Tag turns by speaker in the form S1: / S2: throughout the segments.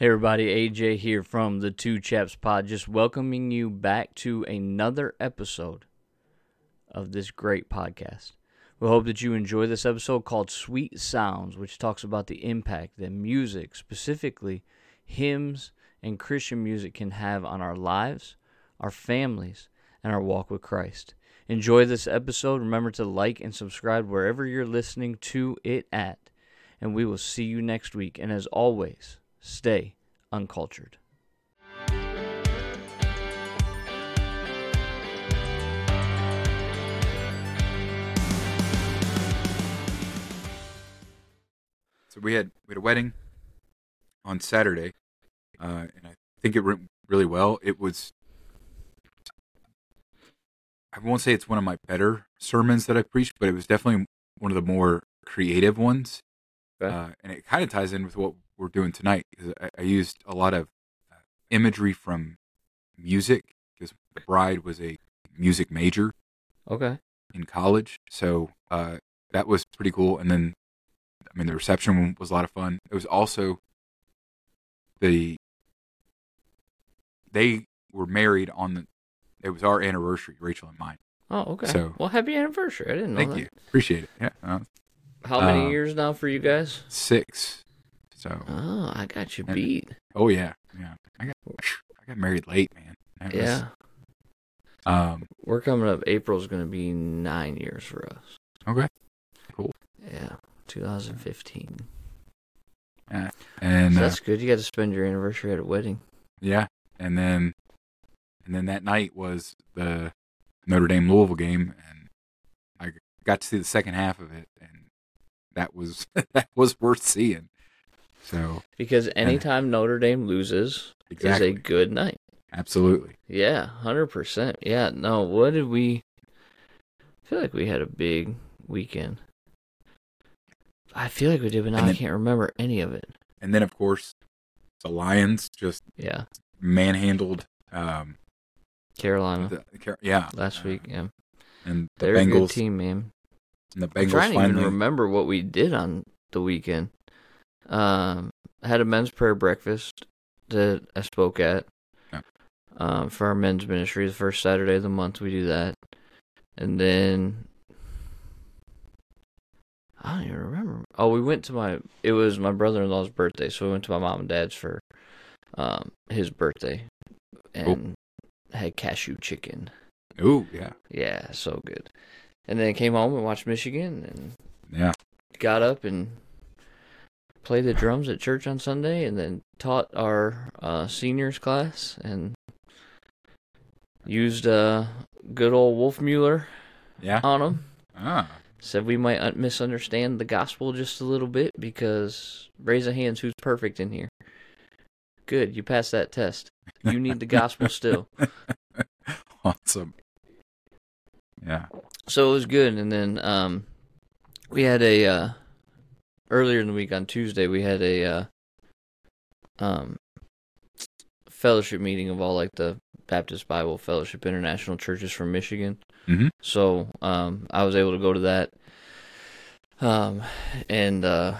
S1: Hey everybody, AJ here from the Two Chaps Pod, just welcoming you back to another episode of this great podcast. We hope that you enjoy this episode called Sweet Sounds, which talks about the impact that music, specifically hymns and Christian music, can have on our lives, our families, and our walk with Christ. Enjoy this episode. Remember to like and subscribe wherever you're listening to it at. And we will see you next week. And as always, stay uncultured.
S2: So we had we had a wedding on Saturday, uh, and I think it went really well. It was I won't say it's one of my better sermons that I preached, but it was definitely one of the more creative ones.
S1: Okay.
S2: Uh, and it kind of ties in with what we're doing tonight because I, I used a lot of uh, imagery from music because the bride was a music major
S1: Okay.
S2: in college, so uh, that was pretty cool. And then, I mean, the reception was a lot of fun. It was also the they were married on the. It was our anniversary, Rachel and mine.
S1: Oh, okay.
S2: So-
S1: well, happy anniversary. I didn't know
S2: Thank
S1: that.
S2: you, appreciate it. Yeah, uh,
S1: How many
S2: Uh,
S1: years now for you guys?
S2: six. So,
S1: Oh, I got you
S2: And-
S1: beat.
S2: oh yeah, yeah. I got I got married late, man. That was-
S1: Yeah.
S2: Um.
S1: We're coming up. April's going to be nine years for us.
S2: Okay. Cool.
S1: Yeah. 2015.
S2: And
S1: So
S2: uh,
S1: that's good. You got to spend your anniversary at a wedding.
S2: Yeah, and then and then that night was the Notre Dame Louisville game, and I got to see the second half of it, and that was that was worth seeing. So
S1: Because anytime Notre Dame loses
S2: exactly,
S1: is a good night.
S2: absolutely.
S1: Yeah, hundred percent. Yeah. No, what did we? I feel like we had a big weekend. I feel like we did, but now
S2: And
S1: I can't remember any of it.
S2: And then of course the Lions just
S1: Yeah,
S2: manhandled. Um,
S1: Carolina
S2: the, yeah,
S1: last
S2: uh,
S1: week. Yeah,
S2: and the
S1: they're a good
S2: Bengals.
S1: team, man.
S2: And the
S1: I'm
S2: Bengals
S1: trying to even remember what we did on the weekend. Um, I had a men's prayer breakfast that I spoke at.
S2: Yeah.
S1: Um, for our men's ministry, the first Saturday of the month we do that, and then I don't even remember. Oh, we went to my. It was my brother-in-law's birthday, so we went to my mom and dad's for um his birthday, and had cashew chicken.
S2: Ooh, yeah,
S1: Yeah, so good. And then came home and watched Michigan and
S2: yeah.
S1: got up and played the drums at church on Sunday and then taught our uh, seniors class and used uh, good old Wolfmueller
S2: Yeah.
S1: on them.
S2: Ah,
S1: Said we might misunderstand the gospel just a little bit because raise a hands who's perfect in here. Good, you passed that test. You need the gospel still.
S2: awesome. Yeah.
S1: So it was good, and then um, we had a uh, earlier in the week on Tuesday we had a uh, um fellowship meeting of all like the Baptist Bible Fellowship International churches from Michigan.
S2: Mhm.
S1: So um, I was able to go to that, um, and uh,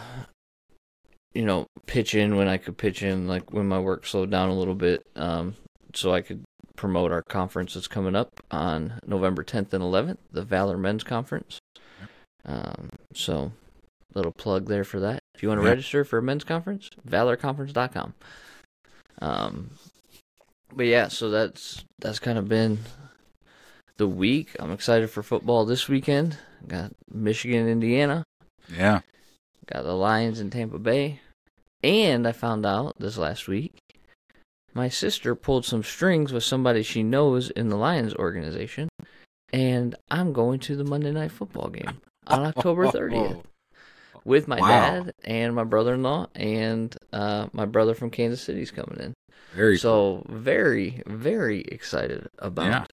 S1: you know pitch in when I could pitch in, like when my work slowed down a little bit, um, so I could promote our conference that's coming up on November 10th and 11th, the Valor Men's Conference. Um, so, little plug there for that. If you want to
S2: Yeah.
S1: register for a men's conference, valorconference.com. Um, but yeah, so that's that's kind of been the week. I'm excited for football this weekend. Got Michigan, Indiana.
S2: Yeah.
S1: Got the Lions in Tampa Bay. And I found out this last week my sister pulled some strings with somebody she knows in the Lions organization. And I'm going to the Monday Night Football game on October 30th with my
S2: Wow.
S1: dad and my brother in law. And uh, my brother from Kansas City's coming in.
S2: Very cool.
S1: So, very, very excited about
S2: Yeah.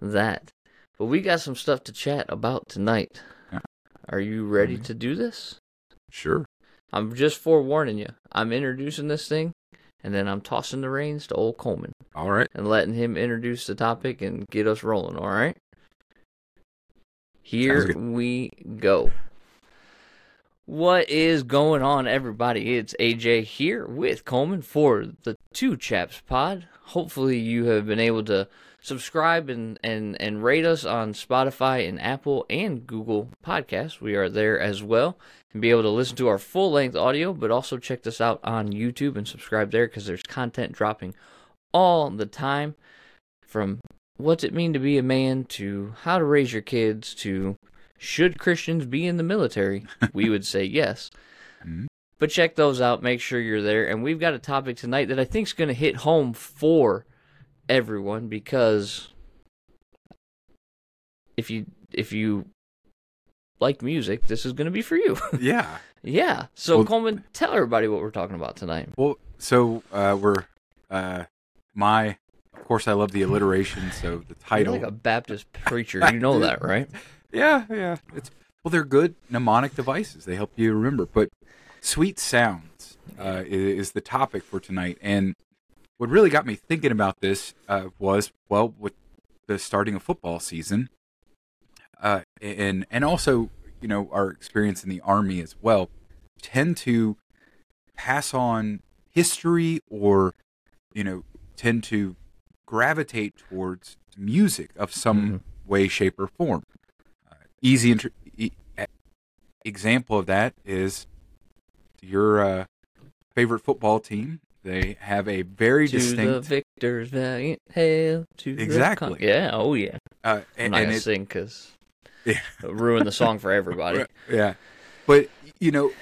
S1: that. But we got some stuff to chat about tonight.
S2: Yeah.
S1: Are you ready
S2: Mhm.
S1: to do this?
S2: Sure.
S1: I'm just forewarning you. I'm introducing this thing, and then I'm tossing the reins to old Coleman
S2: All right.
S1: and letting him introduce the topic and get us rolling, all right? Here we go. What is going on, everybody? It's AJ here with Coleman for the Two Chaps Pod. Hopefully, you have been able to subscribe and, and, and rate us on Spotify and Apple and Google Podcasts. We are there as well. And be able to listen to our full length audio, but also check us out on YouTube and subscribe there because there's content dropping all the time from what's it mean to be a man to how to raise your kids to should Christians be in the military? we would say yes.
S2: Mhm.
S1: But check those out. Make sure you're there. And we've got a topic tonight that I think is going to hit home for everyone because if you if you like music, this is going to be for you.
S2: Yeah.
S1: yeah. So
S2: Well-
S1: Coleman, tell everybody what we're talking about tonight.
S2: Well, so uh, we're uh, my. Of course, I love the alliteration. So the
S1: You're
S2: title.
S1: like a Baptist preacher. You know that, right?
S2: Yeah, yeah. It's well, they're good mnemonic devices. They help you remember. But sweet sounds uh, is the topic for tonight. And what really got me thinking about this uh, was well, with the starting of football season, uh, and and also you know our experience in the army as well, tend to pass on history or you know tend to gravitate towards music of some way, shape, or form easy e- example of that is your uh, favorite football team. They have a very
S1: to the
S2: distinct,
S1: victor's valiant hail to the
S2: Exactly.
S1: con- yeah, oh yeah.
S2: uh,
S1: I'm not
S2: and
S1: gonna
S2: it,
S1: sing because
S2: Yeah.
S1: ruin the song for everybody.
S2: yeah, but you know,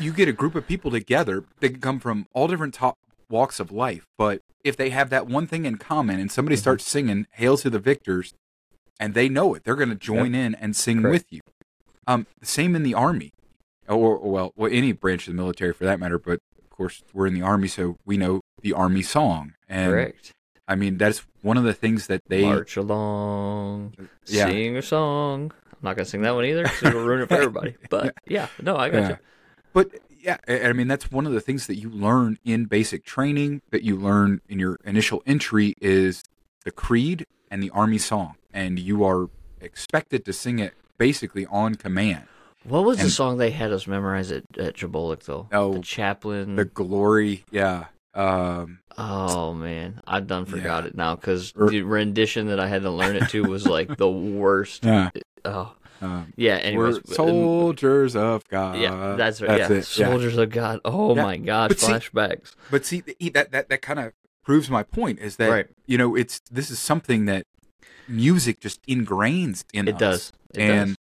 S2: you get a group of people together. They can come from all different top walks of life, but if they have that one thing in common, and somebody
S1: Mhm.
S2: starts singing "Hail to the Victors," and they know it, they're going to join in and sing
S1: Correct.
S2: with you. Um, same in the army, or, or well, well, any branch of the military for that matter. But of course, we're in the army, so we know the army song, and
S1: Correct.
S2: I mean that's one of the things that they
S1: March along,
S2: Yeah.
S1: sing a song. I'm not gonna sing that one either because it'll ruin it for everybody. But yeah, no, I got you.
S2: But yeah, I mean that's one of the things that you learn in basic training that you learn in your initial entry is the creed and the army song, and you are expected to sing it basically on command.
S1: What was the song they had us memorize at, at Jabolik though?
S2: Oh,
S1: the chaplain.
S2: The glory, yeah, um,
S1: Oh man, I done forgot
S2: Yeah.
S1: it now because
S2: Er-
S1: the rendition that I had to learn it to was like the worst.
S2: yeah.
S1: Oh
S2: Um,
S1: yeah. Anyways,
S2: we're soldiers of God.
S1: yeah, that's right. yeah,
S2: it. yeah.
S1: soldiers of God. Oh
S2: Yeah.
S1: my gosh,
S2: But see-
S1: flashbacks.
S2: But see, that that that kind of proves my point is that
S1: Right.
S2: you know it's this is something that music just ingrains in
S1: It
S2: us.
S1: does. It
S2: and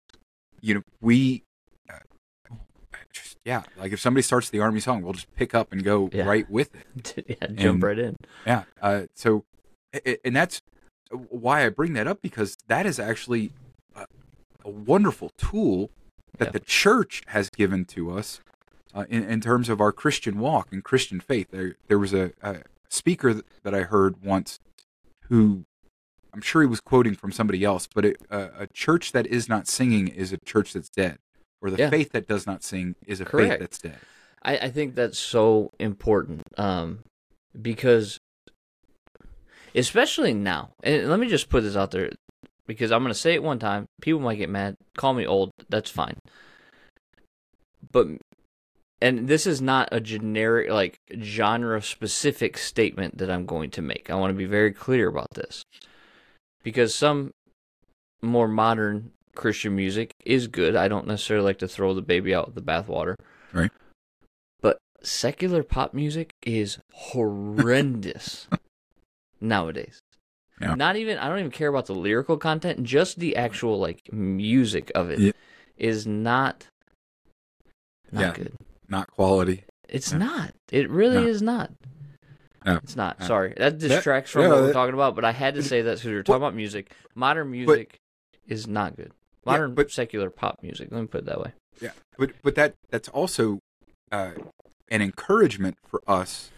S2: you know we uh, just yeah like if somebody starts the army song we'll just pick up and go
S1: Yeah.
S2: right with it
S1: yeah, jump
S2: and-
S1: right in.
S2: yeah uh, so and that's why i bring that up because that is actually a, a wonderful tool that
S1: Yeah.
S2: the church has given to us uh, in, in terms of our christian walk and christian faith there, there was a, a speaker that i heard once who i'm sure he was quoting from somebody else but it, uh, a church that is not singing is a church that's dead or the
S1: Yeah.
S2: faith that does not sing is a faith that's dead
S1: I, I think that's so important um, because, especially now, and let me just put this out there because I'm going to say it one time. People might get mad, call me old. That's fine. But, and this is not a generic, like, genre specific statement that I'm going to make. I want to be very clear about this because some more modern Christian music is good. I don't necessarily like to throw the baby out with the bathwater.
S2: Right.
S1: But secular pop music is horrendous nowadays.
S2: Yeah.
S1: Not even I don't even care about the lyrical content, just the actual like music of it is
S2: Yeah.
S1: not not
S2: Yeah.
S1: good.
S2: not quality
S1: It's not. It really is not.
S2: No.
S1: It's not.
S2: No.
S1: Sorry. That distracts from
S2: yeah,
S1: what we're
S2: that-
S1: talking about, but I had to say that because we were talking about music. Modern music is not good.
S2: Yeah,
S1: Modern
S2: but-
S1: secular pop music. Let me put it that way.
S2: Yeah, but but that that's also uh, an encouragement for us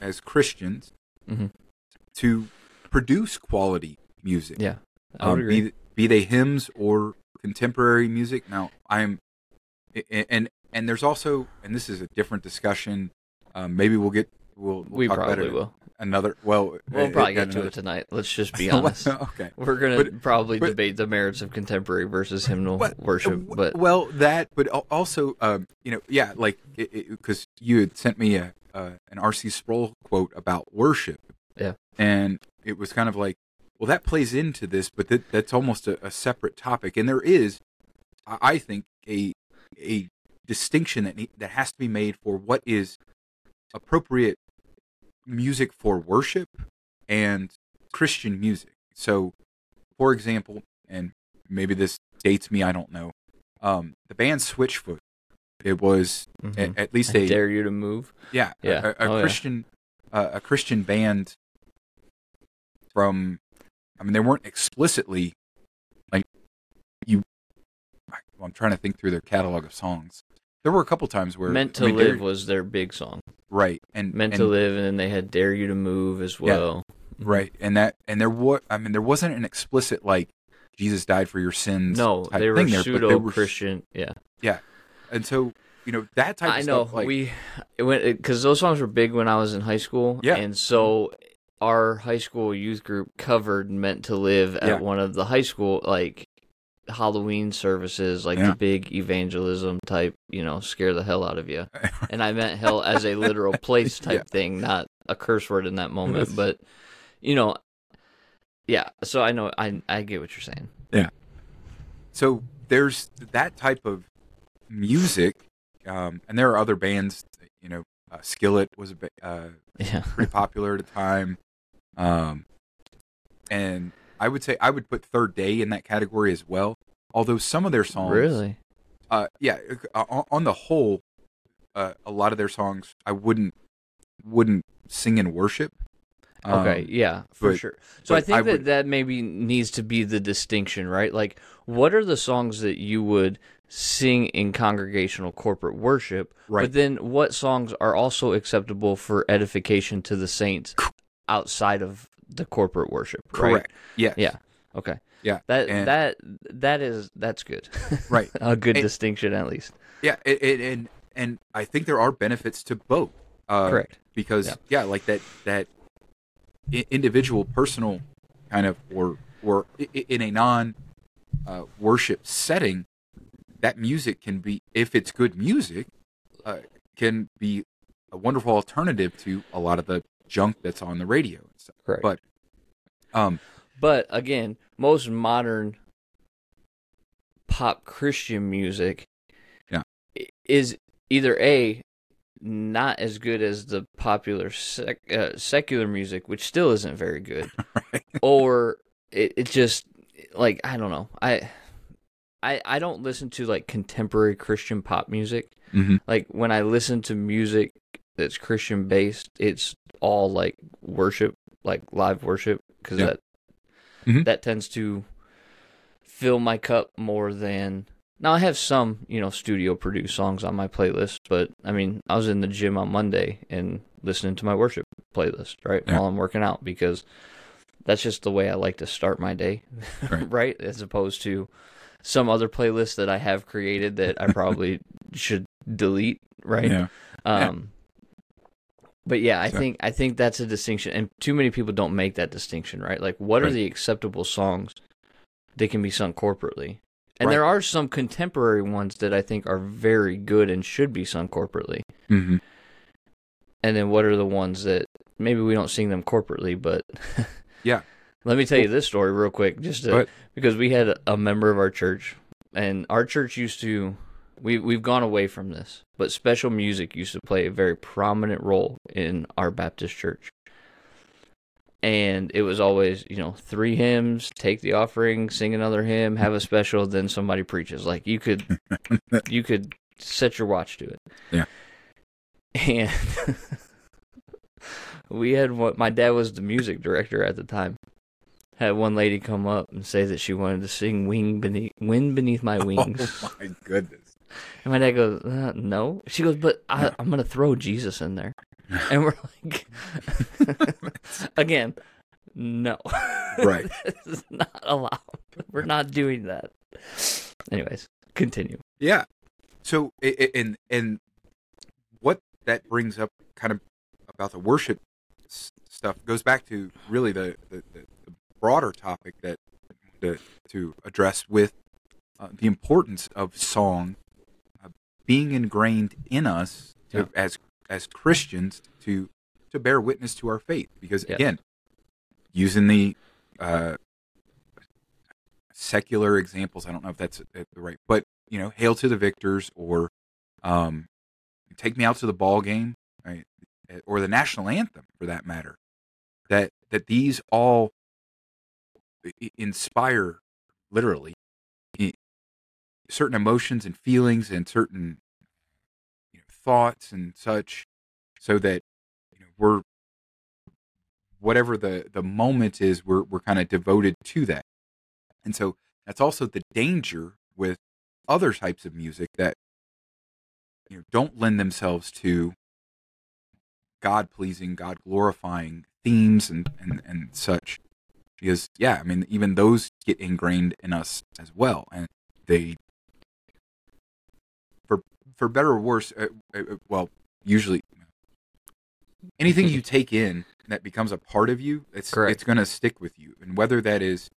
S2: as Christians
S1: mm-hmm.
S2: to produce quality music.
S1: Yeah. I would
S2: Um,
S1: agree.
S2: be be they hymns or contemporary music. Now I'm and, and there's also and this is a different discussion. Um, maybe we'll get we'll, we'll
S1: we probably
S2: it
S1: will.
S2: another. Well,
S1: We'll
S2: uh,
S1: probably get to
S2: another-
S1: it tonight. Let's just be honest.
S2: okay.
S1: We're gonna
S2: But-
S1: probably
S2: but-
S1: debate the merits of contemporary versus hymnal
S2: But-
S1: worship, but
S2: well, that, but also, um, you know, yeah, like because you had sent me a uh, an R.C. Sproul quote about worship.
S1: Yeah.
S2: and it was kind of like, well, that plays into this, but that, that's almost a, a separate topic, and there is, I I think, a a distinction that that has to be made for what is appropriate music for worship and Christian music. So, for example, and maybe this dates me, I don't know. Um, the band Switchfoot, it was
S1: mhm.
S2: a, at least
S1: I
S2: a
S1: dare you to move.
S2: yeah,
S1: Yeah.
S2: a, a
S1: Oh, yeah.
S2: Christian uh, a Christian band from I mean they weren't explicitly like you I'm trying to think through their catalog of songs. There were a couple times where
S1: Meant
S2: I
S1: to
S2: mean, they're-
S1: Live was their big song.
S2: right and
S1: Meant
S2: and,
S1: to Live, and then they had Dare You to Move as well. Mhm.
S2: right and that and there was I mean there wasn't an explicit like Jesus died for your sins
S1: No,
S2: type
S1: they were
S2: thing there,
S1: pseudo Christian. Yeah, yeah,
S2: and so you know that type of
S1: I know.
S2: stuff like
S1: we it went because those songs were big when I was in high school.
S2: Yeah.
S1: and so our high school youth group covered "Meant to Live" at
S2: Yeah.
S1: one of the high school like Halloween services, like
S2: Yeah.
S1: the big evangelism type. You know, scare the hell out of you. and I meant hell as a literal place type
S2: Yeah.
S1: thing, not a curse word in that moment. But you know, yeah. So I know I I get what you're saying. Yeah.
S2: So there's that type of music um, and there are other bands you know uh, skillet was a uh,
S1: Yeah,
S2: pretty popular at the time um, and i would say i would put third day in that category as well although some of their songs
S1: really.
S2: uh, yeah uh, on, on the whole uh, a lot of their songs i wouldn't wouldn't sing in worship
S1: Okay,
S2: Um,
S1: yeah, for
S2: but-
S1: sure. So I think
S2: I
S1: that
S2: would-
S1: that maybe needs to be the distinction, right? Like, what are the songs that you would sing in congregational corporate worship?
S2: Right.
S1: But then, what songs are also acceptable for edification to the saints outside of the corporate worship? Right?
S2: correct yes
S1: Yeah. Okay.
S2: Yeah,
S1: That
S2: and-
S1: that that is that's good.
S2: Right.
S1: A good
S2: And-
S1: distinction, at least.
S2: Yeah, it, it, and and I think there are benefits to both. Uh,
S1: Correct.
S2: Because
S1: Yeah.
S2: yeah. like that that individual, personal kind of, or or in a non uh, worship setting, that music can be, if it's good music, uh, can be a wonderful alternative to a lot of the junk that's on the radio and stuff.
S1: Correct.
S2: But um,
S1: But again, most modern pop Christian music
S2: Yeah.
S1: is either A not as good as the popular sec- uh, secular music, which still isn't very good,
S2: right,
S1: or it, it just like I don't know. I I I don't listen to like contemporary Christian pop music.
S2: hmm
S1: Like when I listen to music that's Christian based, it's all like worship, like live worship, because
S2: Yeah.
S1: that
S2: Mhm.
S1: that tends to fill my cup more than. Now I have some, you know, studio produced songs on my playlist, but I mean, I was in the gym on Monday and listening to my worship playlist, right,
S2: Yeah.
S1: while I'm working out because that's just the way I like to start my day,
S2: Right.
S1: right? As opposed to some other playlist that I have created that I probably should delete, right?
S2: yeah, Yeah.
S1: But yeah, I
S2: So-
S1: think I think that's a distinction, and too many people don't make that distinction, right? Like, what are the acceptable songs that can be sung corporately? And
S2: Right.
S1: there are some contemporary ones that I think are very good and should be sung corporately.
S2: Mm-hmm.
S1: And then what are the ones that maybe we don't sing them corporately, but
S2: Yeah.
S1: Let me tell you this story real quick, just to, because we had a member of our church, and our church used to we we've gone away from this, but special music used to play a very prominent role in our Baptist church. And it was always, you know, three hymns, take the offering, sing another hymn, have a special, then somebody preaches. Like you could you could set your watch to it.
S2: Yeah.
S1: And we had what my dad was the music director at the time. Had one lady come up and say that she wanted to sing "Wing Beneath Wind Beneath My oh Wings,"
S2: Oh my goodness.
S1: And my dad goes, uh, "No." She goes, "But I, I'm gonna throw Jesus in there," and we're like, again, no,
S2: Right.
S1: this is not allowed. We're not doing that. Anyways, continue.
S2: Yeah. So and and what that brings up kind of about the worship stuff goes back to really the the, the, broader topic that to, to address with uh, the importance of song being ingrained in us to,
S1: Yeah.
S2: as as Christians to to bear witness to our faith because
S1: Yes.
S2: again using the uh, secular examples I don't know if that's uh, the right but you know hail to the victors or um, take me out to the ball game right or the national anthem for that matter that that these all inspire literally certain emotions and feelings and certain you know, thoughts and such so that you know we're whatever the the moment is we're we're kind of devoted to that. And so that's also the danger with other types of music that you know don't lend themselves to god pleasing god glorifying themes and and and such because yeah i mean even those get ingrained in us as well and they for for better or worse uh, uh, well usually anything you take in that becomes a part of you it's
S1: Correct.
S2: it's going to stick with you and whether that is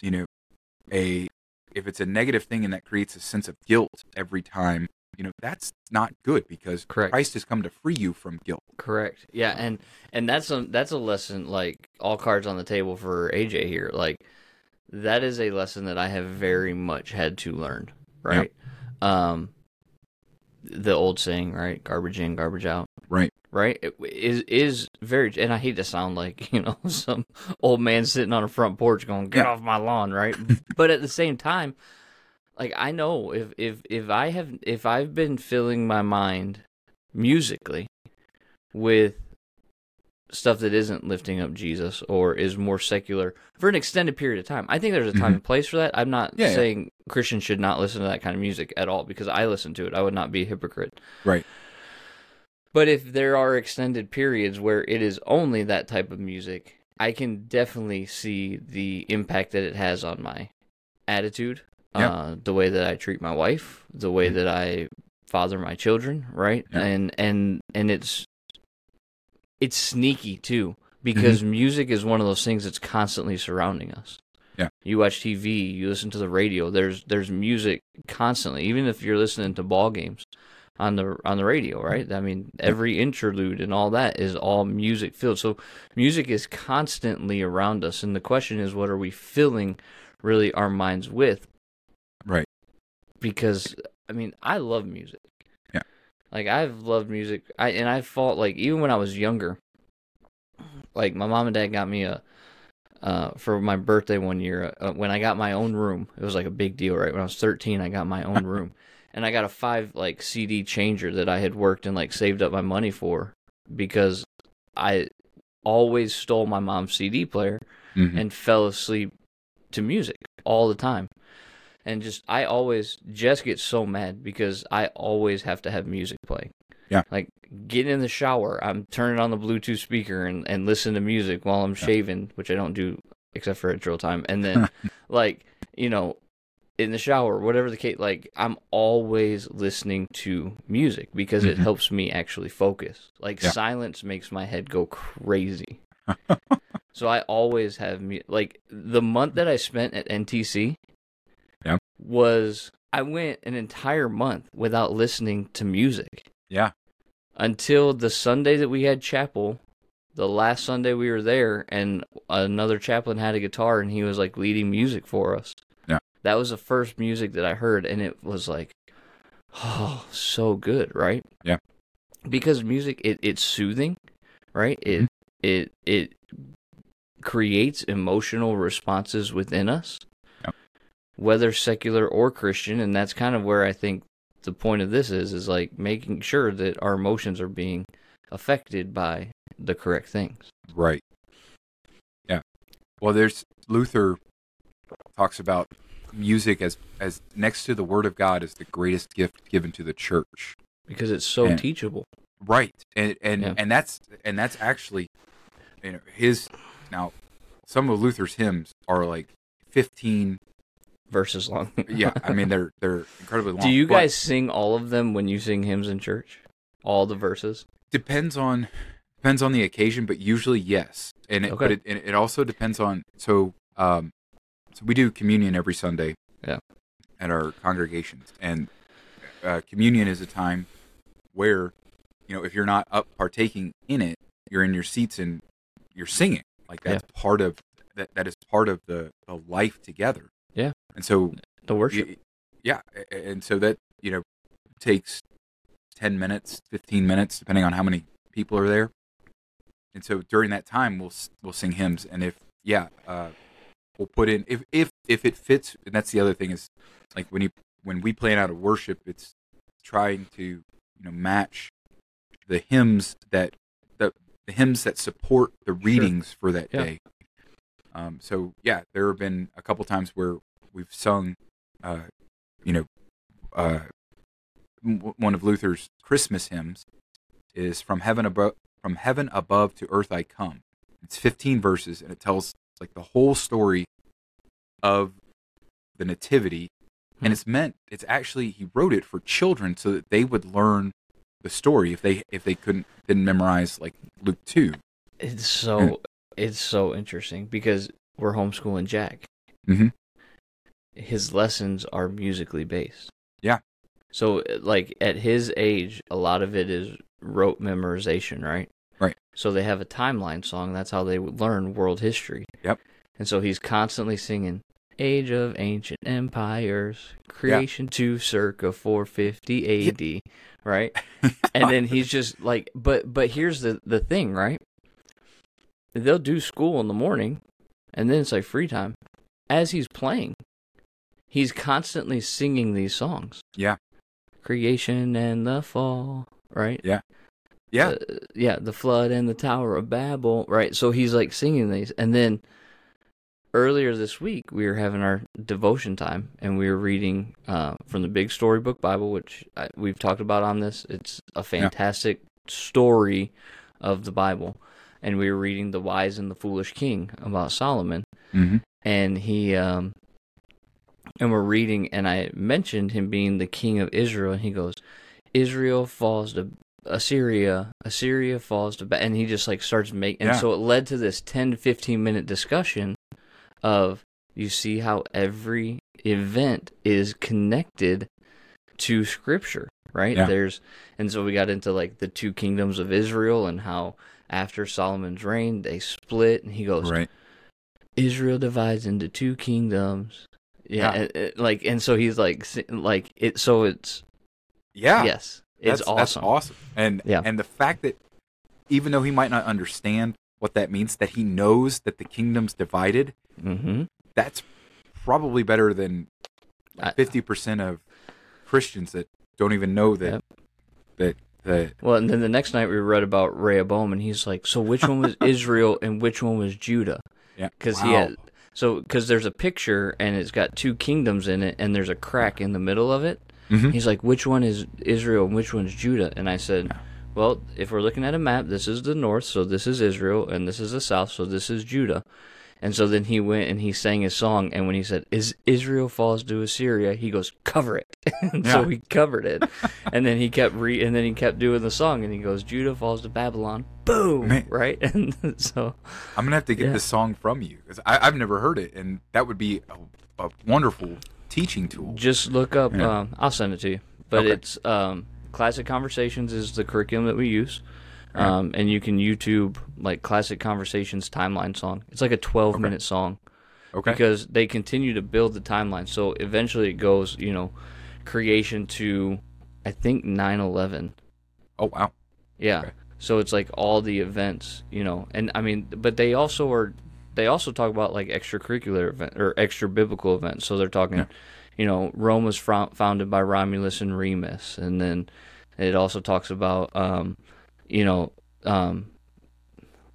S2: you know a if it's a negative thing and that creates a sense of guilt every time you know that's not good because
S1: Correct.
S2: christ has come to free you from guilt
S1: Correct. Yeah, and and that's a that's a lesson like all cards on the table for AJ here. Like that is a lesson that I have very much had to learn. Right. Um, the old saying, right? Garbage in, garbage out.
S2: right
S1: Right. It is is very, and I hate to sound like you know some old man sitting on a front porch going, "Get off my lawn," right? but at the same time, like I know if if if I have if I've been filling my mind musically with stuff that isn't lifting up Jesus or is more secular for an extended period of time. I think there's a time
S2: Mhm.
S1: and place for that. I'm not
S2: Yeah, yeah.
S1: saying Christians should not listen to that kind of music at all because I listen to it. I would not be a hypocrite.
S2: right
S1: But if there are extended periods where it is only that type of music, I can definitely see the impact that it has on my attitude,
S2: Yeah.
S1: uh, the way that I treat my wife, the way
S2: Mhm.
S1: that I father my children, right?
S2: Yeah.
S1: And and and it's it's sneaky too because mm-hmm. music is one of those things that's constantly surrounding us.
S2: Yeah.
S1: You watch TV, you listen to the radio. There's there's music constantly, even if you're listening to ball games on the on the radio, mm-hmm. right? I mean, every interlude and all that is all music filled. So music is constantly around us, and the question is, what are we filling really our minds with?
S2: right
S1: Because I mean, I love music. Like I've loved music. I and I fought like even when I was younger. Like my mom and dad got me a uh, for my birthday one year uh, when I got my own room. It was like a big deal, right? When I was 13, I got my own room, and I got a five like CD changer that I had worked and like saved up my money for because I always stole my mom's CD player
S2: Mhm.
S1: and fell asleep to music all the time. And just I always just get so mad because I always have to have music playing.
S2: Yeah.
S1: Like getting in the shower, I'm turning on the Bluetooth speaker and, and listen to music while I'm shaving, which I don't do except for at drill time. And then like, you know, in the shower, whatever the case like I'm always listening to music because it
S2: Mhm.
S1: helps me actually focus. Like
S2: Yeah.
S1: silence makes my head go crazy. So I always have mu- like the month that I spent at NTC.
S2: Yeah.
S1: Was I went an entire month without listening to music
S2: yeah
S1: until the Sunday that we had chapel. The last Sunday we were there, and another chaplain had a guitar, and he was like leading music for us.
S2: Yeah.
S1: That was the first music that I heard, and it was like, oh, so good, right?
S2: Yeah.
S1: Because music, it, it's soothing, right? It
S2: Mhm.
S1: it it creates emotional responses within us. Whether secular or Christian, and that's kind of where I think the point of this is is like making sure that our emotions are being affected by the correct things.
S2: Right. Yeah. Well, there's Luther talks about music as as next to the Word of God is the greatest gift given to the church.
S1: Because it's so
S2: And-
S1: teachable.
S2: Right. And and
S1: Yeah.
S2: and that's and that's actually you know his now some of Luther's hymns are like 15
S1: Verses long.
S2: yeah, I mean they're they're incredibly long.
S1: Do you guys sing all of them when you sing hymns in church? All the verses?
S2: depends on depends on the occasion, but usually yes. And it, but it, and it also depends on so um, so we do communion every Sunday.
S1: Yeah.
S2: At our congregations, and uh, communion is a time where you know if you're not up partaking in it, you're in your seats and you're singing. Like that's part of that. That is part of the, the life together. And so
S1: The worship.
S2: Yeah, and so that you know takes ten minutes, fifteen minutes, depending on how many people are there. And so during that time, we'll we'll sing hymns, and if yeah, uh, we'll put in if if if it fits. And that's the other thing is like when you when we plan out a worship, it's trying to you know match the hymns that the, the hymns that support the readings for that
S1: Yeah.
S2: day. Um, so yeah, there have been a couple times where we've sung, uh, you know, uh, one of Luther's Christmas hymns is from heaven above, from heaven above to earth I come. It's 15 verses and it tells like the whole story of the nativity,
S1: Hmm.
S2: and it's meant. It's actually he wrote it for children so that they would learn the story if they if they couldn't didn't memorize like Luke two.
S1: It's so it's so interesting because we're homeschooling Jack.
S2: Mhm.
S1: His lessons are musically based.
S2: Yeah.
S1: So like at his age, a lot of it is rote memorization, right?
S2: Right.
S1: So they have a timeline song. That's how they learn world history.
S2: Yep.
S1: And so he's constantly singing Age of Ancient Empires, creation to circa 450 AD, right? and then he's just like but but here's the the thing right they'll do school in the morning and then it's like free time as he's playing he's constantly singing these songs.
S2: Yeah.
S1: creation and the fall right?
S2: Yeah.
S1: Uh, yeah the flood and the tower of babel right? So he's like singing these. And then earlier this week we were having our devotion time and we were reading uh, from the big storybook bible which I, we've talked about on this. It's a fantastic story of the bible. And we were reading the wise and the foolish king about solomon.
S2: Hmm
S1: and he um and we're reading and i mentioned him being the king of israel and he goes israel falls to assyria assyria falls to ba-, and he just like starts making and
S2: Yeah.
S1: so it led to this 10 to 15 minute discussion of you see how every event is connected to scripture right
S2: Yeah.
S1: there's and so we got into like the two kingdoms of israel and how after solomon's reign they split and he goes
S2: Right.
S1: Israel divides into two kingdoms. Yeah,
S2: Yeah.
S1: it- it- like and so he's like like it. So it's
S2: Yeah.
S1: yes, it's
S2: that's,
S1: awesome.
S2: That's awesome. And
S1: Yeah.
S2: and the fact that even though he might not understand what that means, that he knows that the kingdom's divided,
S1: Mm-hmm.
S2: that's probably better than fifty percent of Christians that don't even know that
S1: Yep.
S2: that that
S1: Well, and then the next night we read about Rehoboam, and he's like, so which one was Israel and which one was Judah?
S2: yeah
S1: Because
S2: wow.
S1: he had so because there's a picture and it's got two kingdoms in it, and there's a crack in the middle of it.
S2: Mhm.
S1: He's like, which one is Israel and which one's Judah? And I said, well, if we're looking at a map, this is the north, so this is Israel, and this is the south, so this is Judah. And so then he went and he sang his song, and when he said, "Is Israel falls to Assyria?" he goes, "Cover it." and so he covered it, and then he kept re, and then he kept doing the song, and he goes, "Judah falls to Babylon." Boom!
S2: Man.
S1: Right, and so
S2: I'm gonna have to get
S1: Yeah.
S2: this song from you because I've never heard it, and that would be a, a wonderful teaching tool.
S1: just look up.
S2: Yeah.
S1: Um, I'll send it to you, but
S2: Okay.
S1: it's um, Classic Conversations is the curriculum that we use. Um, and you can YouTube like classic conversations timeline song. It's like a 12
S2: Okay.
S1: minute song.
S2: Okay.
S1: because they continue to build the timeline. So eventually it goes, you know, creation to I think 9/11.
S2: oh wow.
S1: Yeah.
S2: Okay.
S1: So it's like all the events, you know. And I mean, but they also are they also talk about like extracurricular event or extra biblical events. So they're talking
S2: Yeah.
S1: you know, Rome was fro- founded by Romulus and Remus and then it also talks about um you know, um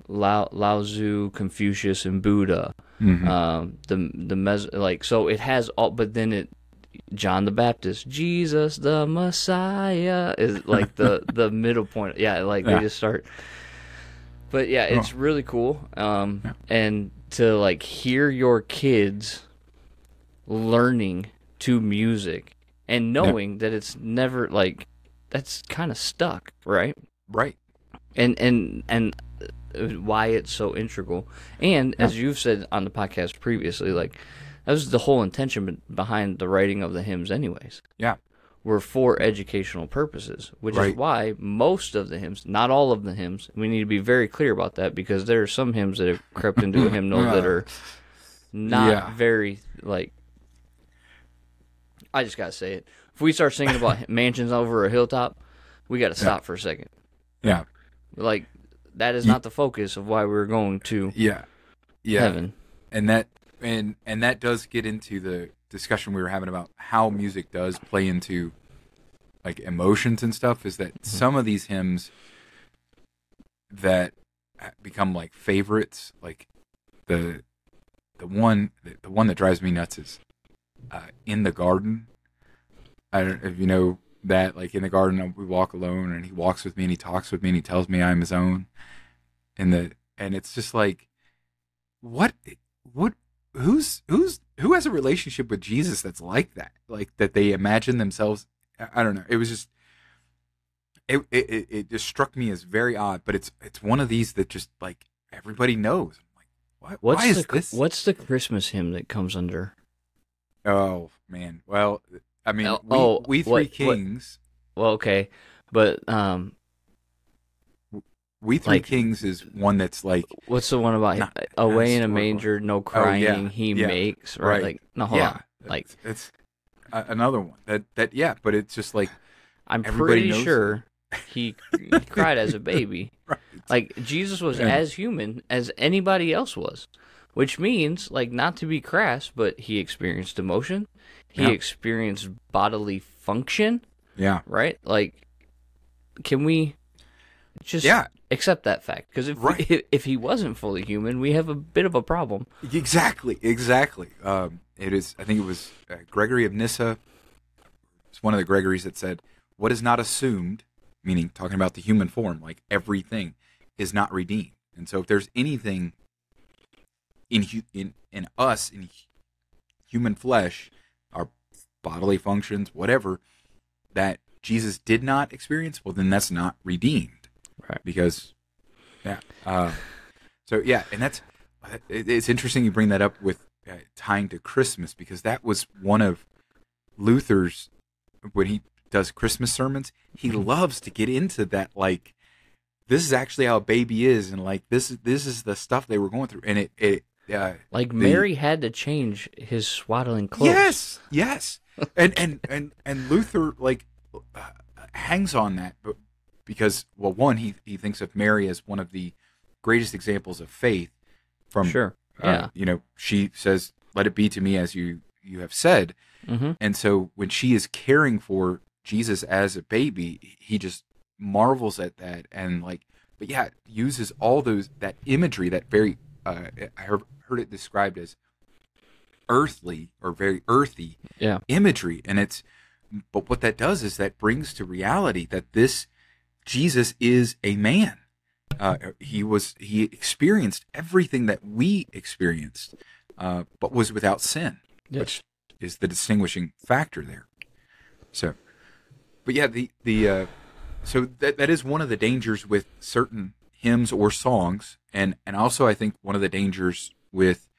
S1: Lao, Lao Tzu, Confucius, and Buddha
S2: Mhm.
S1: um the the mes like so it has all but then it John the Baptist Jesus the Messiah is like the the middle point yeah like
S2: Yeah.
S1: they just start but yeah it's really cool um
S2: Yeah.
S1: and to like hear your kids learning to music and knowing that it's never like that's kind of stuck right
S2: right.
S1: And and and uh, why it's so integral. And as you've said on the podcast previously, like that was the whole intention behind the writing of the hymns, anyways.
S2: Yeah.
S1: Were for educational purposes, which
S2: Right.
S1: is why most of the hymns, not all of the hymns, we need to be very clear about that because there are some hymns that have crept into a hymnal that are not
S2: Yeah.
S1: very like. I just gotta say it. If we start singing about mansions over a hilltop, we gotta stop for a second.
S2: Yeah.
S1: Like that is not the focus of why we're going to
S2: Yeah. Yeah.
S1: heaven.
S2: and that and and that does get into the discussion we were having about how music does play into like emotions and stuff is that some of these hymns that become like favorites like the the one the, the one that drives me nuts is uh, in the garden i don't if you know that like in the garden we walk alone and he walks with me and he talks with me and he tells me i'm his own and the and it's just like what what who's who's who has a relationship with Jesus that's like that? Like that they imagine themselves I- don't know. It was just it it it- it just struck me as very odd, but it's it's one of these that just like everybody knows. I'm like, what
S1: What's
S2: why is
S1: the
S2: this?
S1: what's the Christmas hymn that comes under?
S2: Oh man. Well, I mean,
S1: Oh,
S2: we,
S1: oh,
S2: we three
S1: what- what-
S2: kings.
S1: Well, okay, but um,
S2: We three
S1: like-
S2: kings is one that's like
S1: what's the one about
S2: Not-
S1: away in a manger, no crying
S2: yeah,
S1: he
S2: yeah,
S1: makes, right?
S2: right.
S1: Like no, hold
S2: yeah,
S1: on, like
S2: it's, it's another one that that yeah, but it's just like
S1: I'm pretty sure he, he cried as a baby.
S2: right.
S1: Like Jesus was
S2: Yeah.
S1: as human as anybody else was, which means like not to be crass, but he experienced emotion, he
S2: Yeah.
S1: experienced bodily function,
S2: yeah,
S1: right? Like, can we just
S2: yeah,
S1: accept that fact? Because if
S2: Right.
S1: if, if he wasn't fully human, we have a bit of a problem.
S2: Exactly, exactly. Um, it is. I think it was uh, Gregory of Nyssa. It's one of the Gregories that said, "What is not assumed, meaning talking about the human form, like everything, is not redeemed." And so, if there's anything in in in us in human flesh, bodily functions, whatever, that Jesus did not experience, well, then that's not redeemed,
S1: Right.
S2: Because, yeah. Uh, so yeah, and that's it's interesting you bring that up with uh, tying to Christmas because that was one of Luther's when he does Christmas sermons. He
S1: Mm-hmm.
S2: loves to get into that like this is actually how a baby is, and like this this is the stuff they were going through, and it it uh,
S1: Like
S2: The-
S1: Mary had to change his swaddling clothes.
S2: Yes, yes, and and and and Luther like uh, hangs on that, but because well, one he he thinks of Mary as one of the greatest examples of faith from
S1: sure.
S2: uh,
S1: Yeah.
S2: you know she says let it be to me as you you have said
S1: Mm-hmm.
S2: and so when she is caring for jesus as a baby he just marvels at that and like but yeah uses all those that imagery that very uh, i heard, it described as earthly or very earthy
S1: Yeah.
S2: imagery and it's but what that does is that brings to reality that this jesus is a man uh, he was he experienced everything that we experienced uh, but was without sin
S1: Yes.
S2: which is the distinguishing factor there so but yeah the the uh, so that that is one of the dangers with certain hymns or songs and and also i think one of the dangers with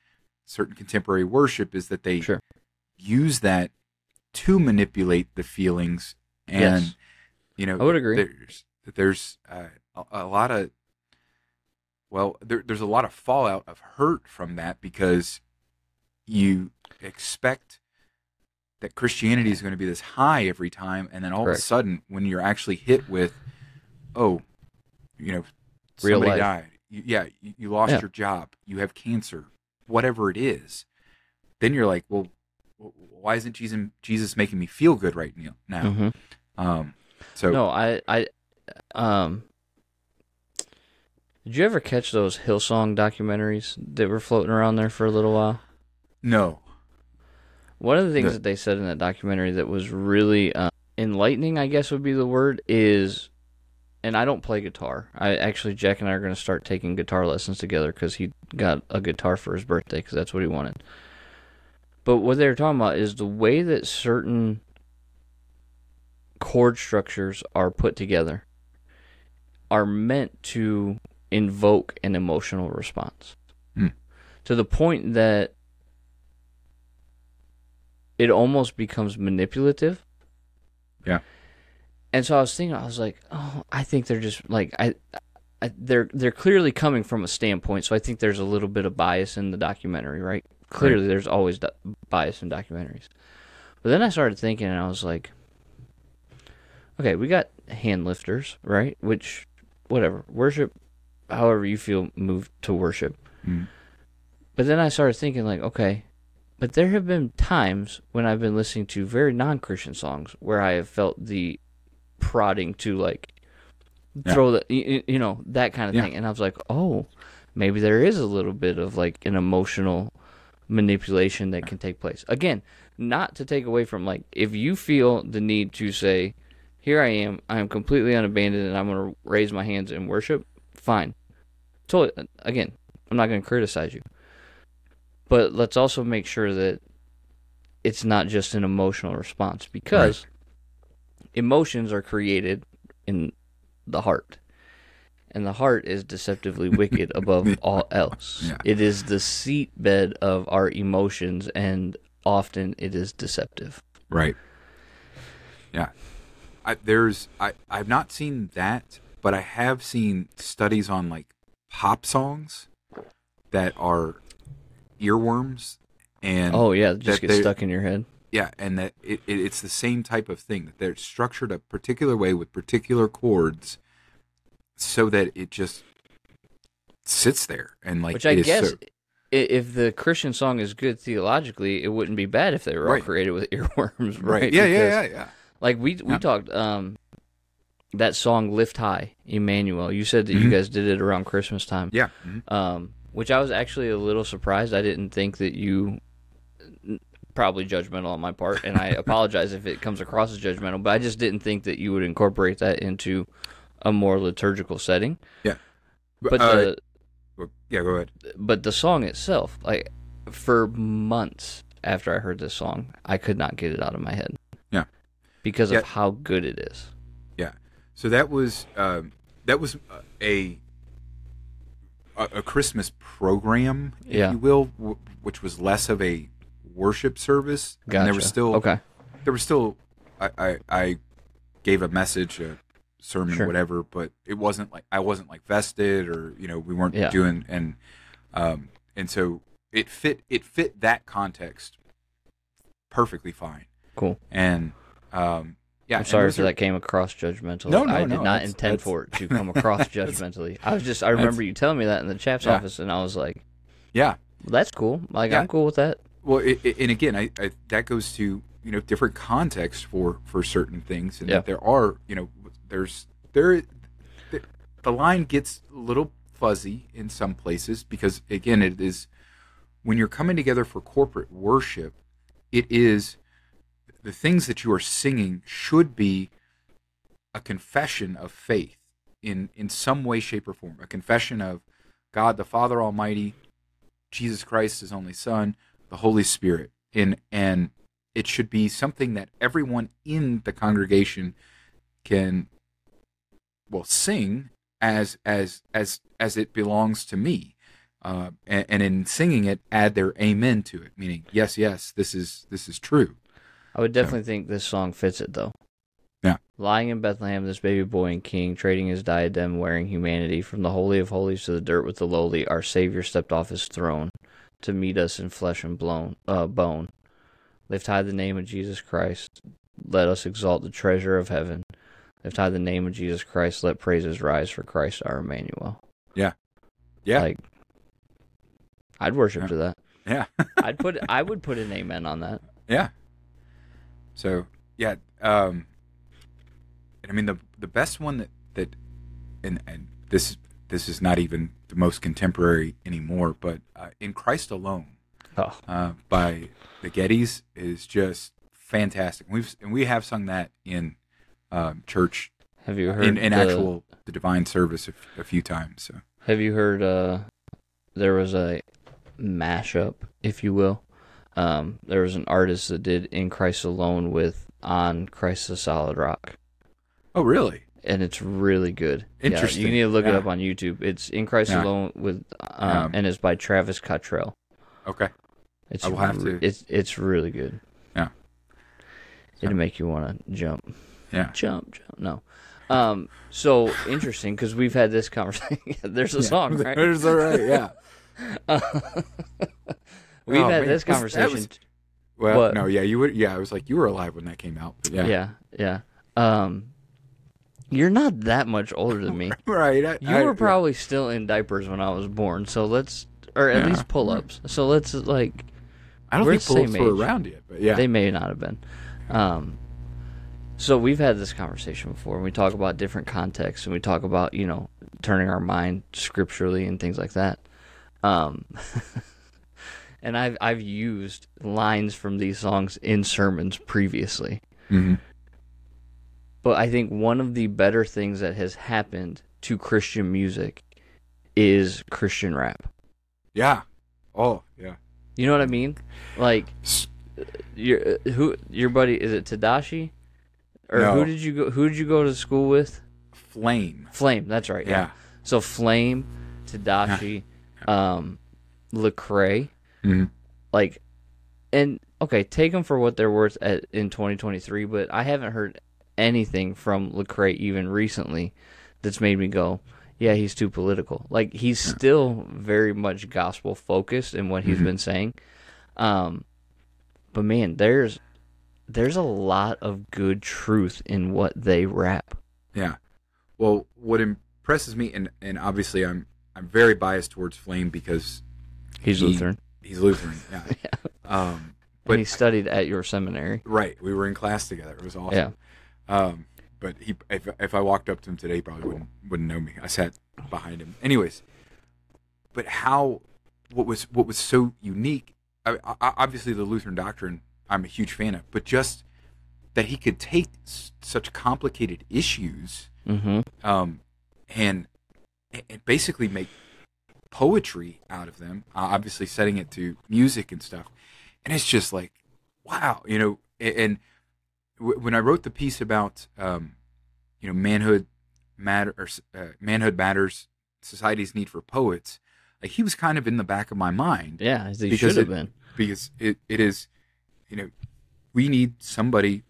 S2: certain contemporary worship is that they
S1: Sure.
S2: use that to manipulate the feelings and
S1: Yes.
S2: you know
S1: I would agree.
S2: there's there's uh, a, a lot of well there, there's a lot of fallout of hurt from that because you expect that christianity is going to be this high every time and then all of a sudden when you're actually hit with oh you know
S1: Real
S2: somebody
S1: life.
S2: died you, yeah you, you lost
S1: Yeah.
S2: your job you have cancer whatever it is then you're like well why isn't jesus jesus making me feel good right now now
S1: Mhm.
S2: um so
S1: No, I, I, um, did you ever catch those Hillsong documentaries that were floating around there for a little while?
S2: no
S1: One of the things
S2: No.
S1: that they said in that documentary that was really uh, enlightening, I guess would be the word, is, and I don't play guitar. I actually, Jack and I are going to start taking guitar lessons together because he got a guitar for his birthday because that's what he wanted. But what they were talking about is the way that certain chord structures are put together are meant to invoke an emotional response
S2: Hmm.
S1: to the point that it almost becomes manipulative.
S2: Yeah.
S1: And so I was thinking, I was like, oh, I think they're just like I, I they're they're clearly coming from a standpoint. So I think there's a little bit of bias in the documentary, right? Clearly, there's always do- bias in documentaries. But then I started thinking, and I was like, okay, we got hand lifters, right? Which, whatever, worship, however you feel moved to worship.
S2: Mm.
S1: But then I started thinking, like, okay, but there have been times when I've been listening to very non Christian songs where I have felt the prodding to, like,
S2: Yeah.
S1: throw the, you, you know, that kind of
S2: Yeah.
S1: thing. And I was like, oh, maybe there is a little bit of, like, an emotional manipulation that can take place. Again, not to take away from, like, if you feel the need to say, here I am, I am completely unabandoned, and I'm going to raise my hands in worship, fine. Totally, uh, again, I'm not going to criticize you. But let's also make sure that it's not just an emotional response because emotions are created in the heart. And the heart is deceptively wicked above all else.
S2: Yeah.
S1: It is the seatbed of our emotions, and often it is deceptive.
S2: Right. Yeah. I, there's I I've not seen that, but I have seen studies on like pop songs that are earworms and
S1: Oh, yeah, just get stuck in your head.
S2: Yeah, and that it, it, it's the same type of thing that they're structured a particular way with particular chords, so that it just sits there and like
S1: Which I guess,
S2: so-
S1: if the Christian song is good theologically, it wouldn't be bad if they were all
S2: Right.
S1: created with earworms, right?
S2: right. Yeah, yeah,
S1: Because,
S2: yeah, yeah.
S1: Like we we
S2: Yeah.
S1: talked um that song "Lift High," Emmanuel. You said that you
S2: Mhm.
S1: guys did it around Christmas time.
S2: Yeah. mhm.
S1: Um, which I was actually a little surprised. I didn't think that you. Probably judgmental on my part, and I apologize if it comes across as judgmental. But I just didn't think that you would incorporate that into a more liturgical setting. Yeah. But
S2: uh,
S1: the
S2: well, yeah, go ahead.
S1: but the song itself, like for months after I heard this song, I could not get it out of my head.
S2: Yeah.
S1: Because
S2: Yeah.
S1: of how good it is. Yeah.
S2: So that was um, that was a a, a Christmas program, if
S1: Yeah.
S2: you will, w- which was less of a worship service.
S1: Gotcha.
S2: And there was still
S1: okay.
S2: there was still I, I, I gave a message, a sermon,
S1: Sure.
S2: whatever, but it wasn't like I wasn't like vested or you know we weren't
S1: Yeah.
S2: doing and um and so it fit it fit that context perfectly fine
S1: Cool.
S2: and um yeah
S1: I'm sorry if that came across judgmental.
S2: No, no,
S1: I did
S2: no,
S1: not intend for it to come across judgmentally. I was just I remember you telling me that in the chap's
S2: Yeah.
S1: office, and I was like,
S2: yeah
S1: well, "That's cool. Like
S2: Yeah.
S1: I'm cool with that."
S2: Well, it, it- and again, I, I that goes to you know different contexts for for certain things, and
S1: Yeah.
S2: that there are you know there's there the, the line gets a little fuzzy in some places because again, it is when you're coming together for corporate worship, it is the things that you are singing should be a confession of faith in in some way, shape, or form, a confession of God the Father Almighty, Jesus Christ, His only Son, the Holy Spirit, And, and it should be something that everyone in the congregation can well sing as as as as it belongs to me uh, and, and in singing it add their amen to it meaning yes yes this is this is true
S1: I would definitely think this song fits it though.
S2: Yeah.
S1: Lying in Bethlehem, this baby boy and king, trading his diadem, wearing humanity, from the holy of holies to the dirt with the lowly, our Savior stepped off his throne to meet us in flesh and blown, uh, bone. Lift high the name of Jesus Christ. Let us exalt the treasure of heaven. Lift high the name of Jesus Christ. Let praises rise for Christ our Emmanuel.
S2: yeah Yeah.
S1: Like, I'd worship
S2: Yeah.
S1: to that.
S2: yeah
S1: I'd put. I would put an amen on that.
S2: yeah so yeah um and i mean the the best one that that and and this this is not even the most contemporary anymore but uh, in christ alone
S1: Oh,
S2: uh, by the Gettys is just fantastic. We've and we have sung that in um, church
S1: have you heard
S2: in, in
S1: the-
S2: actual the divine service a, f- a few times. So
S1: Have you heard uh there was a mashup, if you will. Um there was an artist that did In Christ Alone with On Christ the Solid Rock.
S2: oh really?
S1: And it's really good. Yeah,
S2: Interesting.
S1: you need to look it up on YouTube. It's In Christ
S2: Yeah.
S1: Alone with, um,
S2: Um,
S1: and it's by Travis Cottrell.
S2: Okay.
S1: It's
S2: I will have
S1: re-
S2: to-
S1: It's it's really good.
S2: Yeah.
S1: It'll make you want to jump,
S2: Yeah.
S1: jump, jump. No. Um. So interesting because we've had this conversation. There's a song, right?
S2: There's all right. Yeah.
S1: We've
S2: Oh,
S1: had
S2: man,
S1: this
S2: was-
S1: conversation.
S2: was- Well,
S1: What?
S2: no, yeah, you were. Yeah, I was like, you were alive when that came out. Yeah.
S1: yeah. yeah, Um, you're not that much older than me.
S2: Right. I,
S1: You
S2: I-
S1: were probably still in diapers when I was born, so let's, or at
S2: Yeah.
S1: least pull-ups. So let's like,
S2: I don't think
S1: the same
S2: pull-ups were around yet, but yeah.
S1: they may not have been. Um, so we've had this conversation before. and We talk about different contexts, and we talk about you know turning our mind scripturally and things like that. Um, and I've I've used lines from these songs in sermons previously.
S2: hmm
S1: But I think one of the better things that has happened to Christian music is Christian rap.
S2: Yeah. Oh, yeah.
S1: You know what I mean? Like your who your buddy is it Tedashii? Or
S2: No.
S1: who did you go who did you go to school with?
S2: Flame.
S1: Flame, that's right.
S2: Yeah.
S1: So Flame, Tedashii, um Lecrae,
S2: hmm
S1: like and okay, take them for what they're worth at in 2023, but I haven't heard anything from Lecrae even recently that's made me go, yeah, he's too political. Like he's still very much gospel focused in what he's
S2: Mhm.
S1: been saying. Um but man, there's there's a lot of good truth in what they rap.
S2: Yeah. Well, what impresses me, and and obviously I'm I'm very biased towards Flame because
S1: He's
S2: He-
S1: Lutheran.
S2: he's Lutheran. Yeah. Um.
S1: But
S2: But
S1: he studied at your seminary.
S2: right, we were in class together. It was awesome.
S1: Yeah.
S2: Um. But he, if if I walked up to him today, he probably wouldn't wouldn't know me. I sat behind him. Anyways. But how? What was what was so unique? I, I, obviously, the Lutheran doctrine I'm a huge fan of, but just that he could take s- such complicated issues
S1: Mm-hmm.
S2: um, and and basically make poetry out of them. Uh, obviously, setting it to music and stuff, and it's just like, wow, you know. a- And w- when I wrote the piece about, um, you know, manhood matter, or, uh, manhood matters, society's need for poets, like he was kind of in the back of my mind
S1: Yeah, he should have been.
S2: because it, it is, you know, we need somebody,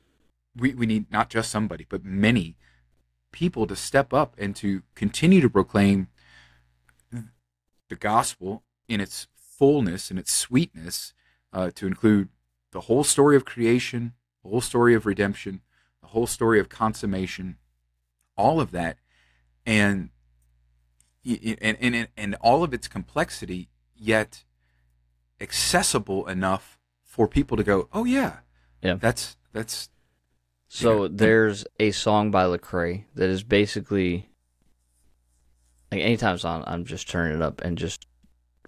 S2: we, we need not just somebody, but many people to step up and to continue to proclaim the gospel in its fullness and its sweetness, uh, to include the whole story of creation, the whole story of redemption, the whole story of consummation, all of that, and and and, and all of its complexity, yet accessible enough for people to go, oh yeah,
S1: Yeah.
S2: that's that's
S1: So
S2: Yeah.
S1: there's a song by Lecrae that is basically like anytime it's on, I'm just turning it up and just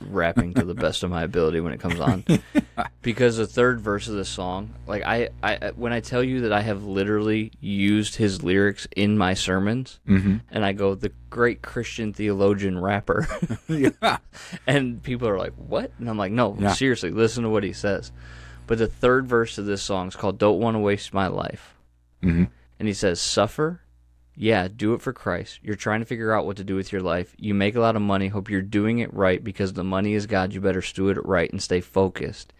S1: rapping to the best of my ability when it comes on. because the third verse of the song, like I, I, when I tell you that I have literally used his lyrics in my sermons,
S2: mm-hmm.
S1: and I go, the great Christian theologian rapper, and people are like, what? And I'm like, no,
S2: Yeah.
S1: seriously, listen to what he says. But the third verse of this song is called "Don't Want to Waste My Life."
S2: mm-hmm.
S1: And he says, Suffer? Yeah, do it for Christ. You're trying to figure out what to do with your life. You make a lot of money. Hope you're doing it right because the money is God. You better steward it right and stay focused.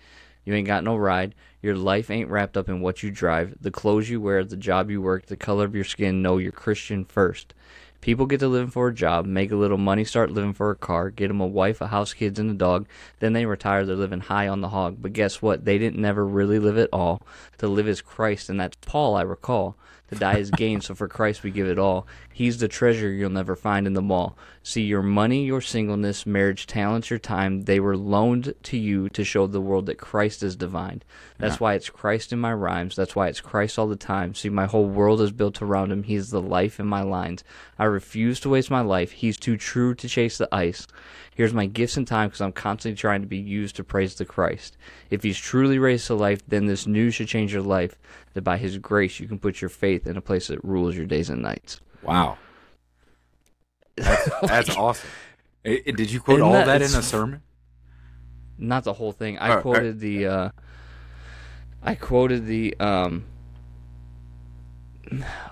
S1: You ain't got no ride. Your life ain't wrapped up in what you drive, the clothes you wear, the job you work, the color of your skin. No, you're Christian first. People get to living for a job, make a little money, start living for a car, get them a wife, a house, kids, and a dog. Then they retire, they're living high on the hog. But guess what? They didn't never really live at all. To live is Christ, and that's Paul, I recall. To die is gain, so for Christ we give it all. He's the treasure you'll never find in the mall. See, your money, your singleness, marriage, talents, your time, they were loaned to you to show the world that Christ is divine. That's
S2: Yeah.
S1: why it's Christ in my rhymes. That's why it's Christ all the time. See, my whole world is built around him. He's the life in my lines. I refuse to waste my life. He's too true to chase the ice. Here's my gifts and time because I'm constantly trying to be used to praise the Christ. If he's truly raised to life, then this news should change your life. That by his grace you can put your faith in a place that rules your days and nights.
S2: wow, that's, that's awesome. Did you quote all
S1: that-
S2: that in a sermon?
S1: Not the whole thing. I
S2: Oh, right.
S1: quoted the uh I quoted the um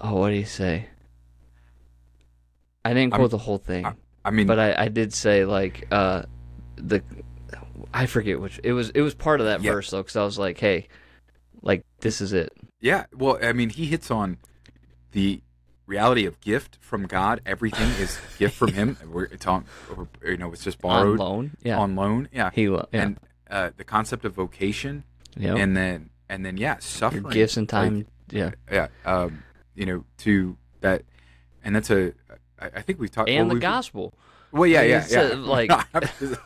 S1: oh what do you say? I didn't
S2: I'm-
S1: quote the whole thing,
S2: I mean,
S1: but I, I did say like uh, the I forget which it was. It was part of that
S2: Yeah.
S1: verse though, because I was like, hey, like this is it.
S2: yeah. Well, I mean, he hits on the reality of gift from God. Everything is gift from Him. We're, talking, you know, it's just borrowed On
S1: loan, yeah.
S2: on loan. Yeah,
S1: he yeah.
S2: and uh, the concept of vocation,
S1: Yep.
S2: and then and then yeah,
S1: Your
S2: suffering,
S1: gifts and
S2: like,
S1: time. yeah.
S2: yeah, um, you know, to that, and that's a. I, I think we've talked.
S1: And
S2: well,
S1: the gospel.
S2: Well, yeah, yeah, yeah.
S1: uh, like-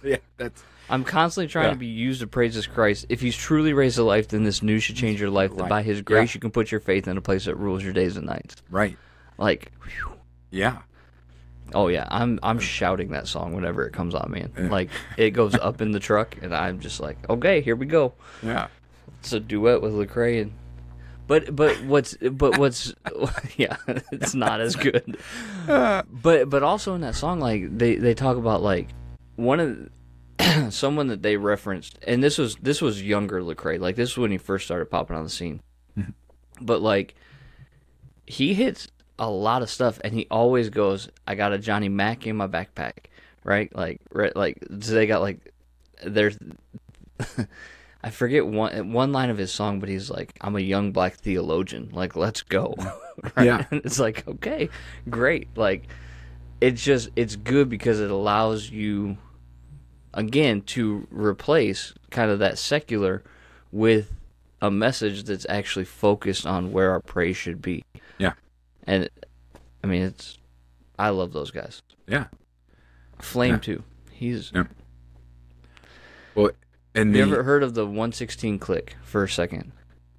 S2: yeah, that's
S1: I'm constantly trying
S2: Yeah.
S1: to be used to praise his Christ. If he's truly raised to life, then this news should change your life. That by his grace,
S2: Yeah.
S1: you can put your faith in a place that rules your days and nights.
S2: right.
S1: Like, whew.
S2: Yeah,
S1: oh yeah, I'm I'm shouting that song whenever it comes on, man.
S2: Yeah.
S1: Like it goes up in the truck, and I'm just like, okay, here we go.
S2: yeah,
S1: It's a duet with Lecrae and. But but what's but what's yeah it's not as good. But but also in that song like they they talk about like one of the- someone that they referenced and this was this was younger Lecrae like this was when he first started popping on the scene. Mm-hmm. But like he hits a lot of stuff and he always goes I got a Johnny Mac in my backpack, right? Like right, like so they got like there's I forget one one line of his song, but he's like, "I'm a young black theologian. Like, let's go." right?
S2: Yeah.
S1: And it's like, okay, great. Like, it's just it's good because it allows you, again, to replace kind of that secular with a message that's actually focused on where our praise should be.
S2: Yeah.
S1: And I mean, it's I love those guys.
S2: yeah.
S1: Flame
S2: Yeah.
S1: too. He's.
S2: Yeah. Well, and
S1: Have
S2: the,
S1: you ever heard of the 116 Clique for a second?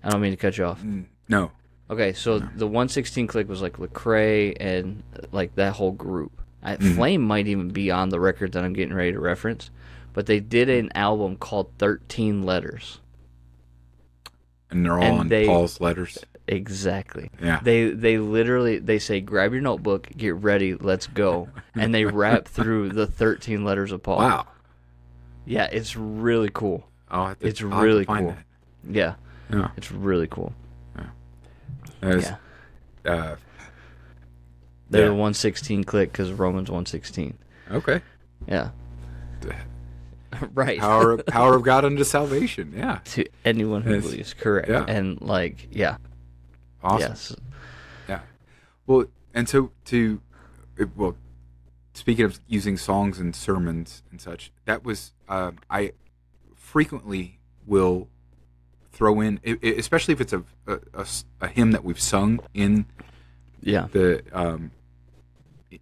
S1: I don't mean to cut you off.
S2: Mm, no,
S1: Okay, so the 116 Clique was like Lecrae and like that whole group. I,
S2: Mhm.
S1: Flame might even be on the record that I'm getting ready to reference, but they did an album called 13 Letters.
S2: and they're all
S1: And
S2: on
S1: they-
S2: Paul's letters.
S1: Exactly.
S2: Yeah,
S1: They they literally they say grab your notebook, get ready, let's go, and they rap through the 13 letters of Paul.
S2: wow.
S1: Yeah, it's really cool.
S2: To,
S1: It's
S2: I'll
S1: really cool. Yeah,
S2: That. Yeah.
S1: it's really cool.
S2: There's,
S1: Yeah.
S2: Uh,
S1: They're
S2: Yeah.
S1: the 116 Clique because Romans 116.
S2: okay.
S1: Yeah. right.
S2: Power, power of God unto salvation. Yeah.
S1: to anyone who
S2: Yes.
S1: believes. Correct.
S2: Yeah.
S1: And like, yeah.
S2: Awesome.
S1: Yes.
S2: Yeah. Well, and so to, well, speaking of using songs and sermons and such, that was um, I frequently will throw in, especially if it's a a hymn that we've sung in
S1: Yeah.
S2: the um,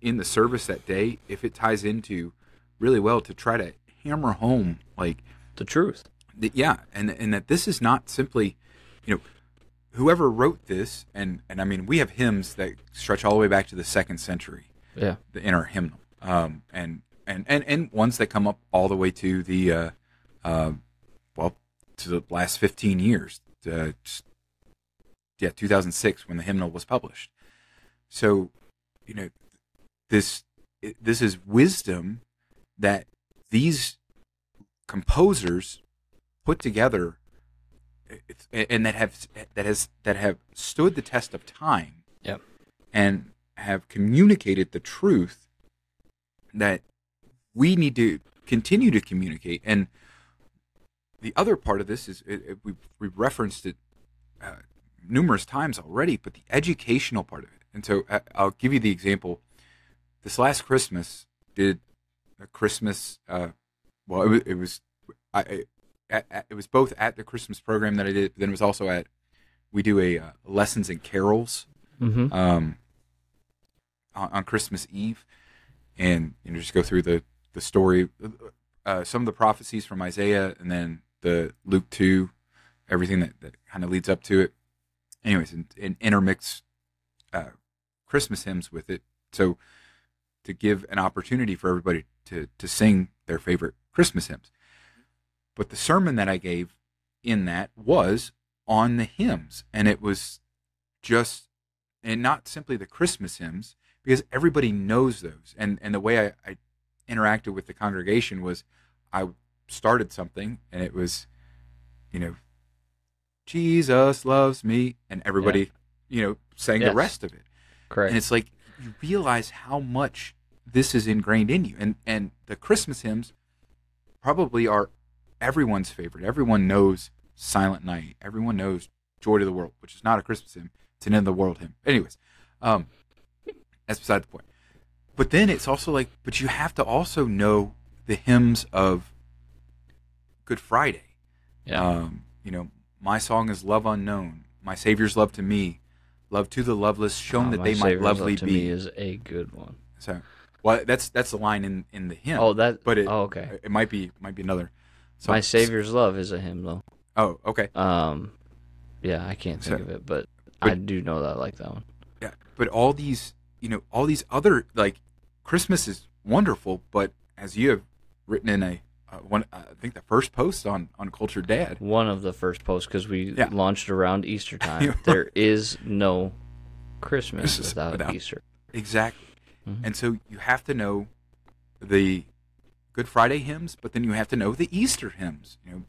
S2: in the service that day. If it ties into really well to try to hammer home like
S1: The truth.
S2: that, yeah, and and that this is not simply, you know, whoever wrote this, and and I mean we have hymns that stretch all the way back to the second century
S1: Yeah.
S2: the- in our hymnal, um, and and and and ones that come up all the way to the, uh, uh, well, to the last fifteen years, uh, yeah, two thousand six when the hymnal was published. So, you know, this this is wisdom that these composers put together and that have that has that have stood the test of time
S1: Yep.
S2: and have communicated the truth that we need to continue to communicate. And the other part of this is it, it, we we've referenced it uh, numerous times already but the educational part of it. And so uh, I'll give you the example. This last Christmas did a Christmas uh, well it was, it was I, I at, it was both at the Christmas program that I did, but then it was also at we do a uh, lessons and carols
S1: Mm-hmm.
S2: um, on, on Christmas Eve, and you know just go through the the story, uh, some of the prophecies from Isaiah, and then the Luke two, everything that, that kind of leads up to it. Anyways, and, and intermix uh, Christmas hymns with it, so to give an opportunity for everybody to to sing their favorite Christmas hymns. But the sermon that I gave in that was on the hymns, and it was just and not simply the Christmas hymns, because everybody knows those. And and the way I, I interacted with the congregation was I started something and it was, you know, Jesus loves me, and everybody, you know, sang
S1: Yes.
S2: the rest of it.
S1: Correct.
S2: And it's like you realize how much this is ingrained in you. And and the Christmas hymns probably are everyone's favorite. Everyone knows Silent Night. Everyone knows Joy to the World, which is not a Christmas hymn. It's an end of the world hymn. Anyways, um, that's beside the point. But then it's also like, but you have to also know the hymns of Good Friday.
S1: Yeah.
S2: Um, you know, my song is love unknown. My Savior's love to me, love to the loveless, shown
S1: Oh,
S2: that they might lovely
S1: Love to
S2: be.
S1: me is a good one.
S2: So, well, that's that's the line in in the hymn.
S1: Oh, that.
S2: but it
S1: oh, okay.
S2: it might be might be another. So,
S1: My Savior's Love is a hymn though.
S2: Oh, okay.
S1: Um, yeah, I can't think
S2: So-
S1: of it, but,
S2: but-
S1: I do know that I like that one.
S2: Yeah, but all these, you know, all these other like Christmas is wonderful, but as you have written in a uh, one, uh, I think the first post on on Culture Dad.
S1: One of the first posts because we
S2: Yeah.
S1: launched around Easter time. there is no Christmas
S2: Christmas
S1: without,
S2: without-
S1: Easter.
S2: Exactly.
S1: Mhm.
S2: And so you have to know the Good Friday hymns, but then you have to know the Easter hymns. You know,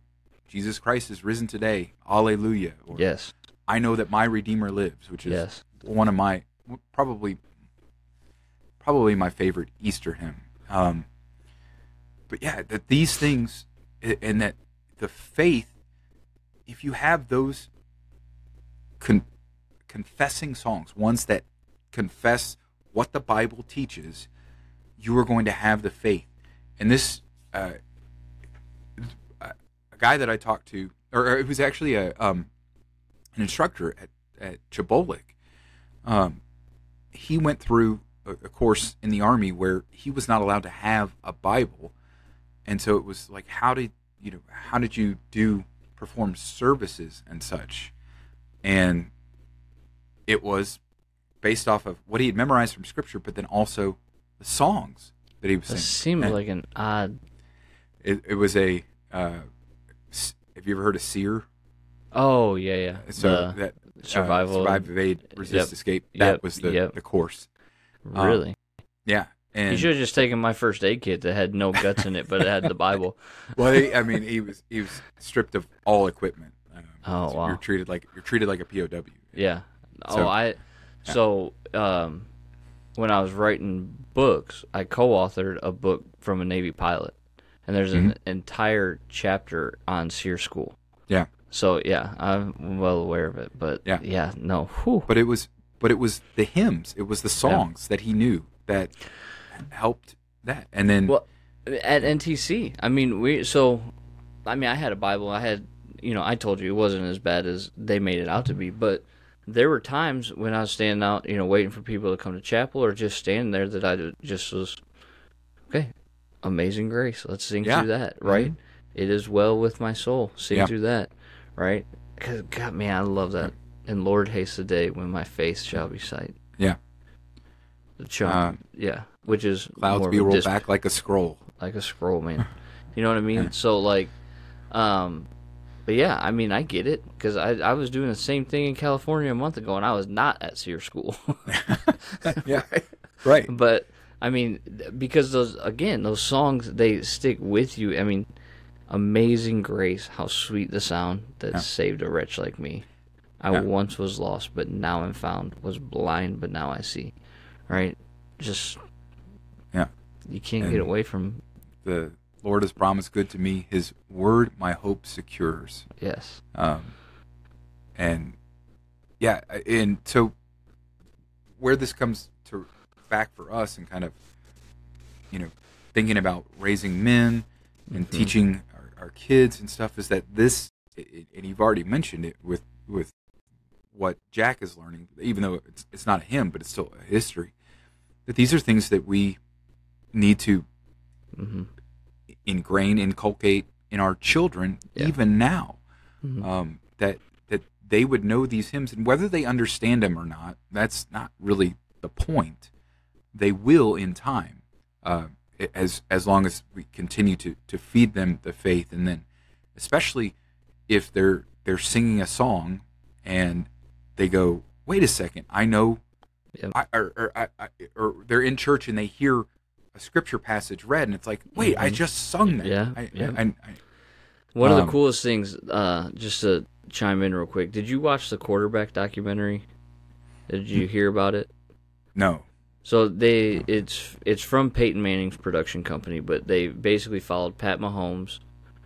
S2: Jesus Christ is risen today. Alleluia. Or
S1: Yes,
S2: I know that my Redeemer lives, which is
S1: yes.
S2: one of my probably probably my favorite Easter hymn. Um, but yeah, that these things and that the faith, if you have those con- confessing songs, ones that confess what the Bible teaches, you are going to have the faith. And this, uh, a guy that I talked to, or, it was actually a um, an instructor at at Chabolik, um, he went through a, course in the army where he was not allowed to have a Bible, and so it was like, how did you know? How did you do perform services and such? And it was based off of what he had memorized from Scripture, but then also the songs that he was
S1: That
S2: singing.
S1: seems
S2: And
S1: like an odd.
S2: it, it was a. Uh, have you ever heard of SERE?
S1: Oh yeah, yeah.
S2: So
S1: The
S2: that
S1: survival.
S2: uh, survive, evade, resist,
S1: Yep.
S2: escape. That
S1: Yep.
S2: was the
S1: Yep.
S2: the course. Um,
S1: really?
S2: Yeah,
S1: you
S2: and
S1: should have just taken my first aid kit that had no guts in it, but it had the Bible.
S2: well, he, I mean, he was he was stripped of all equipment. Um,
S1: Oh,
S2: so
S1: wow.
S2: You're treated like you're treated like a POW.
S1: Yeah. Oh,
S2: So-
S1: I. So, um, when I was writing books, I co-authored a book from a Navy pilot, and there's an entire chapter on SERE School.
S2: Yeah.
S1: So yeah, I'm well aware of it, but
S2: Yeah.
S1: yeah, no, whew.
S2: But it was but it was the hymns, it was the songs that he knew that helped that. And then
S1: Well, at NTC, I mean, we so, I mean, I had a Bible. I had, you know, I told you it wasn't as bad as they made it out to be, but there were times when I was standing out, you know, waiting for people to come to chapel or just standing there that I just was, okay, Amazing Grace. Let's sing
S2: Yeah.
S1: through that, right? Mm-hmm. It is well with my soul. Sing
S2: Yeah.
S1: through that, right? Because God, man, I love that. And Lord haste the day when my face shall be sight.
S2: Yeah.
S1: The chunk,
S2: Uh,
S1: yeah, which is
S2: clouds be rolled
S1: dis-
S2: back like a scroll.
S1: like a scroll, man. You know what I mean?
S2: Yeah.
S1: So like, um, but yeah, I mean, I get it because I I was doing the same thing in California a month ago, and I was not at SERE School.
S2: yeah. Right.
S1: but I mean, because those again, those songs they stick with you. I mean, Amazing Grace, how sweet the sound that
S2: Yeah.
S1: saved a wretch like me. I
S2: Yeah.
S1: once was lost, but now I'm found. Was blind, but now I see. Right? Just
S2: Yeah.
S1: you can't
S2: And-
S1: get away from
S2: The Lord has promised good to me. His word my hope secures.
S1: yes.
S2: Um, and yeah, and so where this comes to back for us and kind of, you know, thinking about raising men and
S1: Mhm.
S2: teaching our, our kids and stuff is that this, and you've already mentioned it with with what Jack is learning, even though it's it's not a hymn, but it's still a history. That these are things that we need to
S1: hmm
S2: ingrain, inculcate in our children
S1: Yeah.
S2: even now
S1: Mhm.
S2: um, that that they would know these hymns and whether they understand them or not that's not really the point they will in time uh, as as long as we continue to to feed them the faith and then especially if they're they're singing a song and they go wait a second I know
S1: Yep.
S2: I, or, or, I, I, or they're in church and they hear a scripture passage read and it's like wait I
S1: Mhm.
S2: just sung that
S1: Yeah,
S2: I,
S1: yeah.
S2: I, I,
S1: One of
S2: Um,
S1: the coolest things, uh, just to chime in real quick, did you watch the quarterback documentary? Did you hear about it?
S2: no
S1: So they it's it's from Peyton Manning's production company, but they basically followed Pat Mahomes,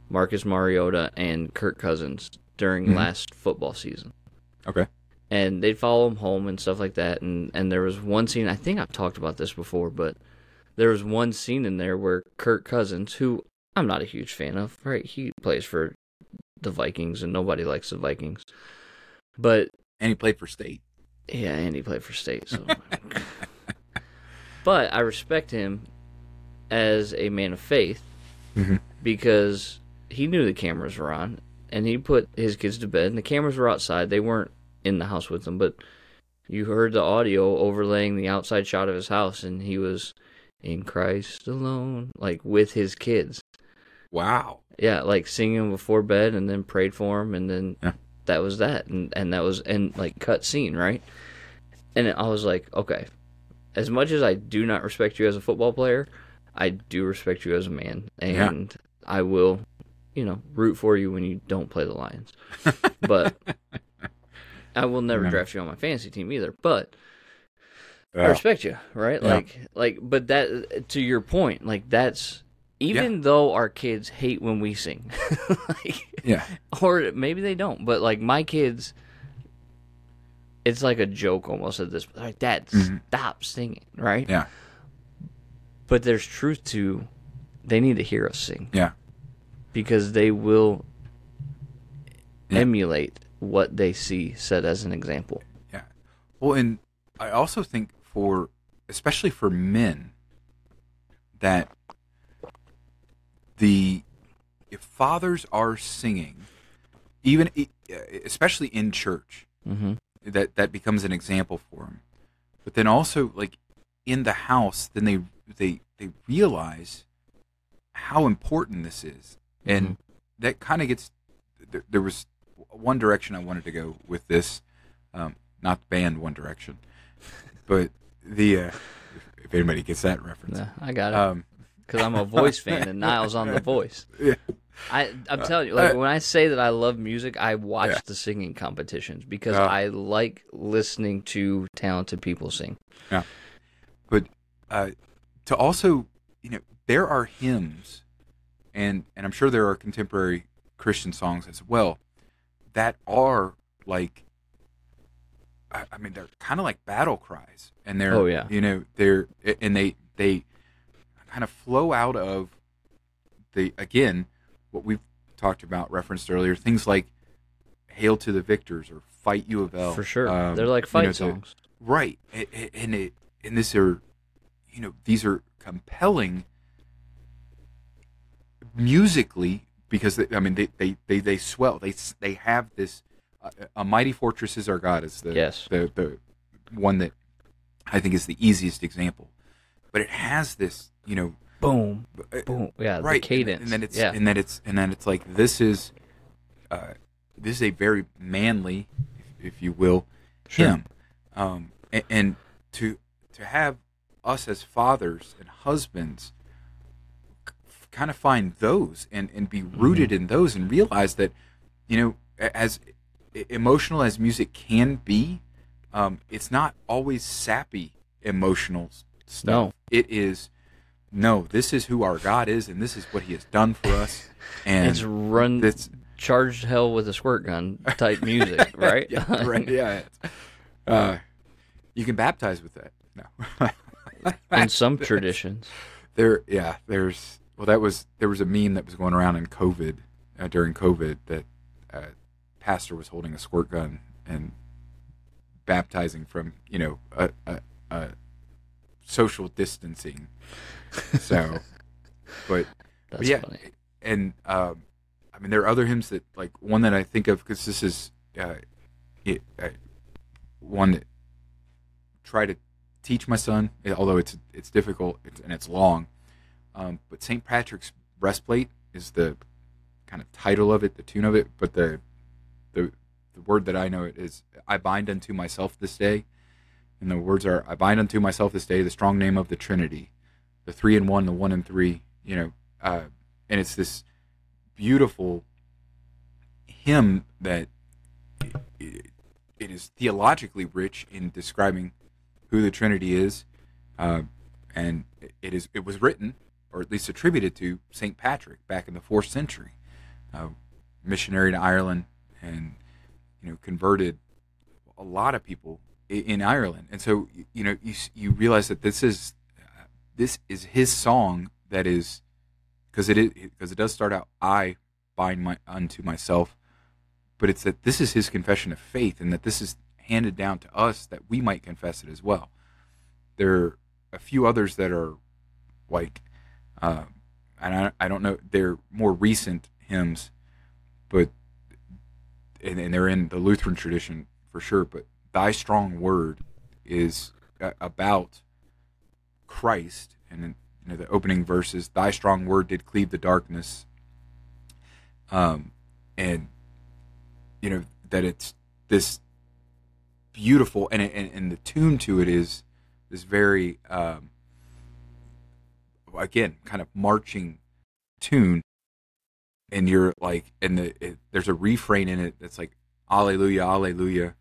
S1: Marcus Mariota, and Kirk Cousins during
S2: Mhm.
S1: last football season.
S2: Okay.
S1: And they'd follow him home and stuff like that. And and there was one scene I think I've talked about this before, but there was one scene in there where Kirk Cousins, who I'm not a huge fan of, right? He plays for the Vikings, and nobody likes the Vikings. But
S2: And he played for state.
S1: yeah, and he played for state. So, but I respect him as a man of faith
S2: Mhm.
S1: because he knew the cameras were on, and he put his kids to bed, and the cameras were outside. They weren't in the house with them, but you heard the audio overlaying the outside shot of his house, and he was in Christ alone, like with his kids.
S2: Wow.
S1: Yeah, like singing before bed and then prayed for him and then
S2: Yeah.
S1: that was that and and that was and like cut scene, right? And I was like, okay, as much as I do not respect you as a football player, I do respect you as a man
S2: Yeah.
S1: and I will, you know, root for you when you don't play the Lions. but I will never
S2: Yeah.
S1: draft you on my fantasy team either, but I respect you, right?
S2: Yeah.
S1: Like, like, but that to your point, like that's even though our kids hate when we sing, like,
S2: Yeah.
S1: or maybe they don't, but like my kids, it's like a joke almost at this. Like, Dad,
S2: Mhm.
S1: stop singing, right?
S2: Yeah.
S1: But there's truth to, they need to hear us sing
S2: Yeah.
S1: because they will
S2: Yeah.
S1: emulate what they see set as an example.
S2: Yeah. Well, and I also think for, especially for men, that the if fathers are singing, even especially in church,
S1: Mm-hmm.
S2: that that becomes an example for them. But then also like in the house, then they they they realize how important this is, and
S1: Mhm.
S2: that kind of gets. There, there was one direction I wanted to go with this, um, not the band One Direction, but the uh, if, anybody gets that reference.
S1: Yeah, I got it.
S2: Um,
S1: because I'm a voice fan and Niall's on the voice.
S2: yeah,
S1: I I'm telling you, like
S2: uh,
S1: when I say that I love music, I watch
S2: Yeah.
S1: the singing competitions because
S2: Yeah.
S1: I like listening to talented people sing.
S2: Yeah, but uh, to also, you know, there are hymns, and and I'm sure there are contemporary Christian songs as well that are like, I, mean, they're kind of like battle cries, and they're,
S1: Oh, yeah.
S2: you know, they're and they they kind of flow out of the again what we've talked about referenced earlier things like hail to the victors or fight you of L.
S1: For sure,
S2: Um,
S1: they're like
S2: you
S1: fight
S2: know, the-
S1: songs.
S2: Right, A- a- and it and this are, you know, these are compelling musically because they, I mean they, they they they swell. They they have this. Uh, a mighty fortress is our God is the
S1: Yes.
S2: the the one that I think is the easiest example, but it has this you know
S1: Boom,
S2: uh,
S1: boom. Yeah,
S2: right
S1: the cadence.
S2: and then it's
S1: yeah,
S2: and then it's and then it's like this is uh this is a very manly if, if you will
S1: Sure.
S2: hymn um and, and to to have us as fathers and husbands kind of find those and and be rooted in those and realize that you know as emotional as music can be um it's not always sappy emotional stuff
S1: No.
S2: it is no this is who our god is and this is what he has done for us and
S1: it's run
S2: it's
S1: charged hell with a squirt gun type music, right?
S2: yeah, right. Yeah. Uh, you can baptize with that. No.
S1: In some traditions,
S2: there, yeah. There's well, that was there was a meme that was going around in COVID uh, during COVID that uh, pastor was holding a squirt gun and baptizing from you know a, a, a social distancing. So, but
S1: that's
S2: but yeah,
S1: funny.
S2: and um, I mean there are other hymns that like one that I think of because this is uh, it, uh, one that try to teach my son, although it's it's difficult it's, and it's long. Um, but St. Patrick's breastplate is the kind of title of it, the tune of it. But the the the word that I know it is I bind unto myself this day, and the words are I bind unto myself this day the strong name of the Trinity, the three and one, the one and three. You know, uh, and it's this beautiful hymn that it, it is theologically rich in describing who the Trinity is, uh, and it is it was written or at least attributed to Saint Patrick back in the fourth century, uh, missionary to Ireland, and you know converted a lot of people in Ireland. And so you know you you realize that this is this is his song that is because it is because it does start out I bind my unto myself, but it's that this is his confession of faith and that this is handed down to us that we might confess it as well. There are a few others that are like, uh, and I, I don't know, they're more recent hymns, but and, and they're in the Lutheran tradition for sure. But Thy Strong Word is about Christ, and you know the opening verses, Thy strong word did cleave the darkness, um, and you know that it's this beautiful, and and, and the tune to it is this very um, again kind of marching tune. And you're like and the it, there's a refrain in it that's like alleluia alleluia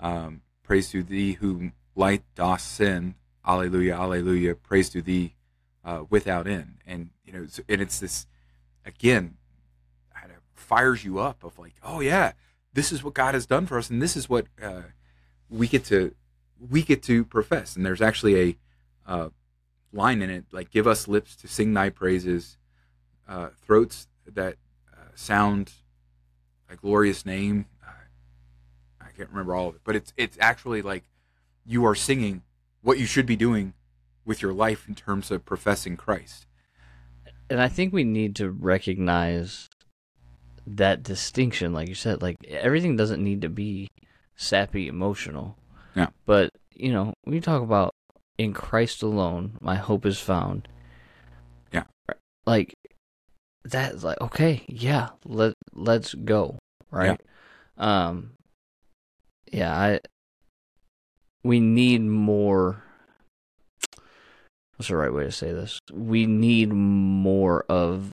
S2: um, praise to thee who light dost send. Alleluia alleluia praise to thee uh, without end. And you know and it's this again kind of fires you up of like oh yeah this is what god has done for us and this is what uh, we get to we get to profess. And there's actually a uh, line in it like give us lips to sing thy praises uh, throats that uh, sound a glorious name i can't remember all of it but it's it's actually like you are singing what you should be doing with your life in terms of professing Christ.
S1: And I think we need to recognize that distinction, like you said, like everything doesn't need to be sappy emotional.
S2: Yeah.
S1: But, you know, when you talk about in Christ alone, my hope is found.
S2: Yeah.
S1: Like that's like okay, yeah, let let's go. Right? Yeah. Um yeah, I we need more what's the right way to say this we need more of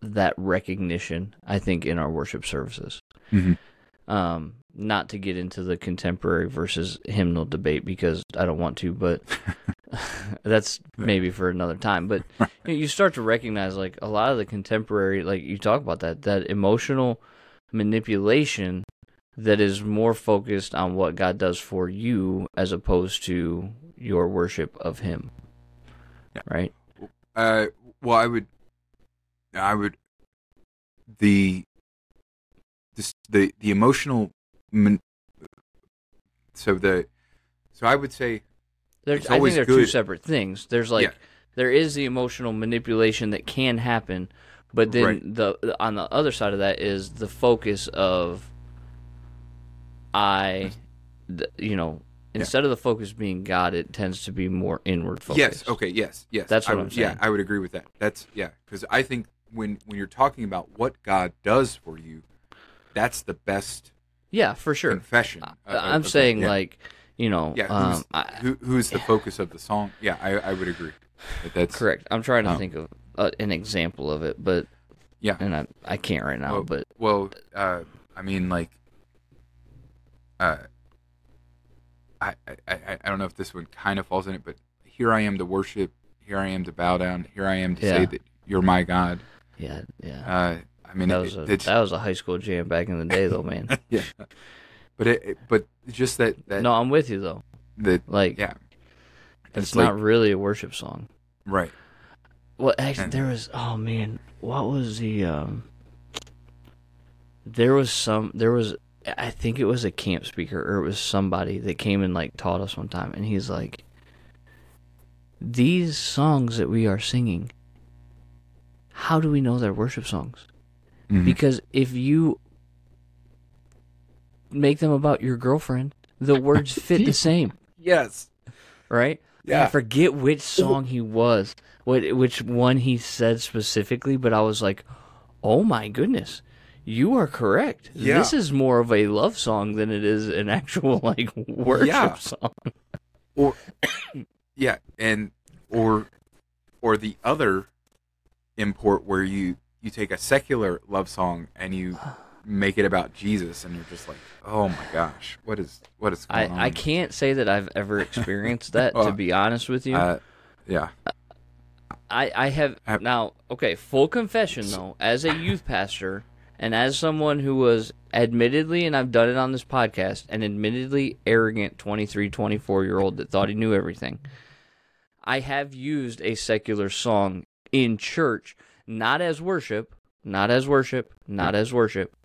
S1: that recognition i think in our worship services
S2: mm-hmm.
S1: um not to get into the contemporary versus hymnal debate because i don't want to but that's maybe for another time but you, know, you start to recognize like a lot of the contemporary like you talk about that that emotional manipulation that is more focused on what God does for you as opposed to your worship of Him.
S2: Yeah.
S1: Right.
S2: Uh. Well, I would. I would. The. This the the emotional. So the. So I would say.
S1: There's, I think they're good. two separate things. There's like yeah. there is the emotional manipulation that can happen, but then right. the on the other side of that is the focus of I, you know, instead yeah. of the focus being God, it tends to be more inward focus.
S2: Yes. Okay. Yes. Yes.
S1: That's what
S2: I,
S1: am saying.
S2: Yeah, I would agree with that. That's yeah, because I think when when you're talking about what God does for you, that's the best.
S1: Yeah, for sure.
S2: Confession.
S1: I, am saying yeah. like, you know,
S2: yeah, who's, um, I, who, who's the focus of the song? Yeah, I, I would agree. That that's
S1: correct. I'm trying to um, think of uh, an example of it, but
S2: yeah,
S1: and I I can't right now.
S2: Well,
S1: but
S2: well, uh, I mean, like uh, I, I I don't know if this one kind of falls in it, but here I am to worship, here I am to bow down, here I am to yeah. say that you're my God.
S1: Yeah, yeah.
S2: I mean,
S1: that was a, that was a high school jam back in the day, though, man.
S2: yeah, but it, but just that, that
S1: no, I'm with you though.
S2: That
S1: like
S2: yeah,
S1: it's, it's not like, really a worship song,
S2: right?
S1: Well, actually, and, there was oh man, what was the um? There was some there was I think it was a camp speaker or it was somebody that came and like taught us one time and he's like these songs that we are singing how do we know they're worship songs mm-hmm. because if you make them about your girlfriend the words fit the same
S2: yes
S1: right
S2: yeah
S1: I forget which song he was what which one he said specifically but I was like oh my goodness you are correct.
S2: Yeah.
S1: This is more of a love song than it is an actual like worship yeah. song.
S2: Or yeah, and or or the other import where you you take a secular love song and you make it about Jesus, and you're just like, oh my gosh, what is what is going on?
S1: I, I can't say that I've ever experienced that, to be honest with you.
S2: Uh, yeah,
S1: I, I have
S2: Have-
S1: now okay full confession though as a youth pastor and as someone who was admittedly and i've done it on this podcast an admittedly arrogant 23 24 year old that thought he knew everything i have used a secular song in church not as worship not as worship not as worship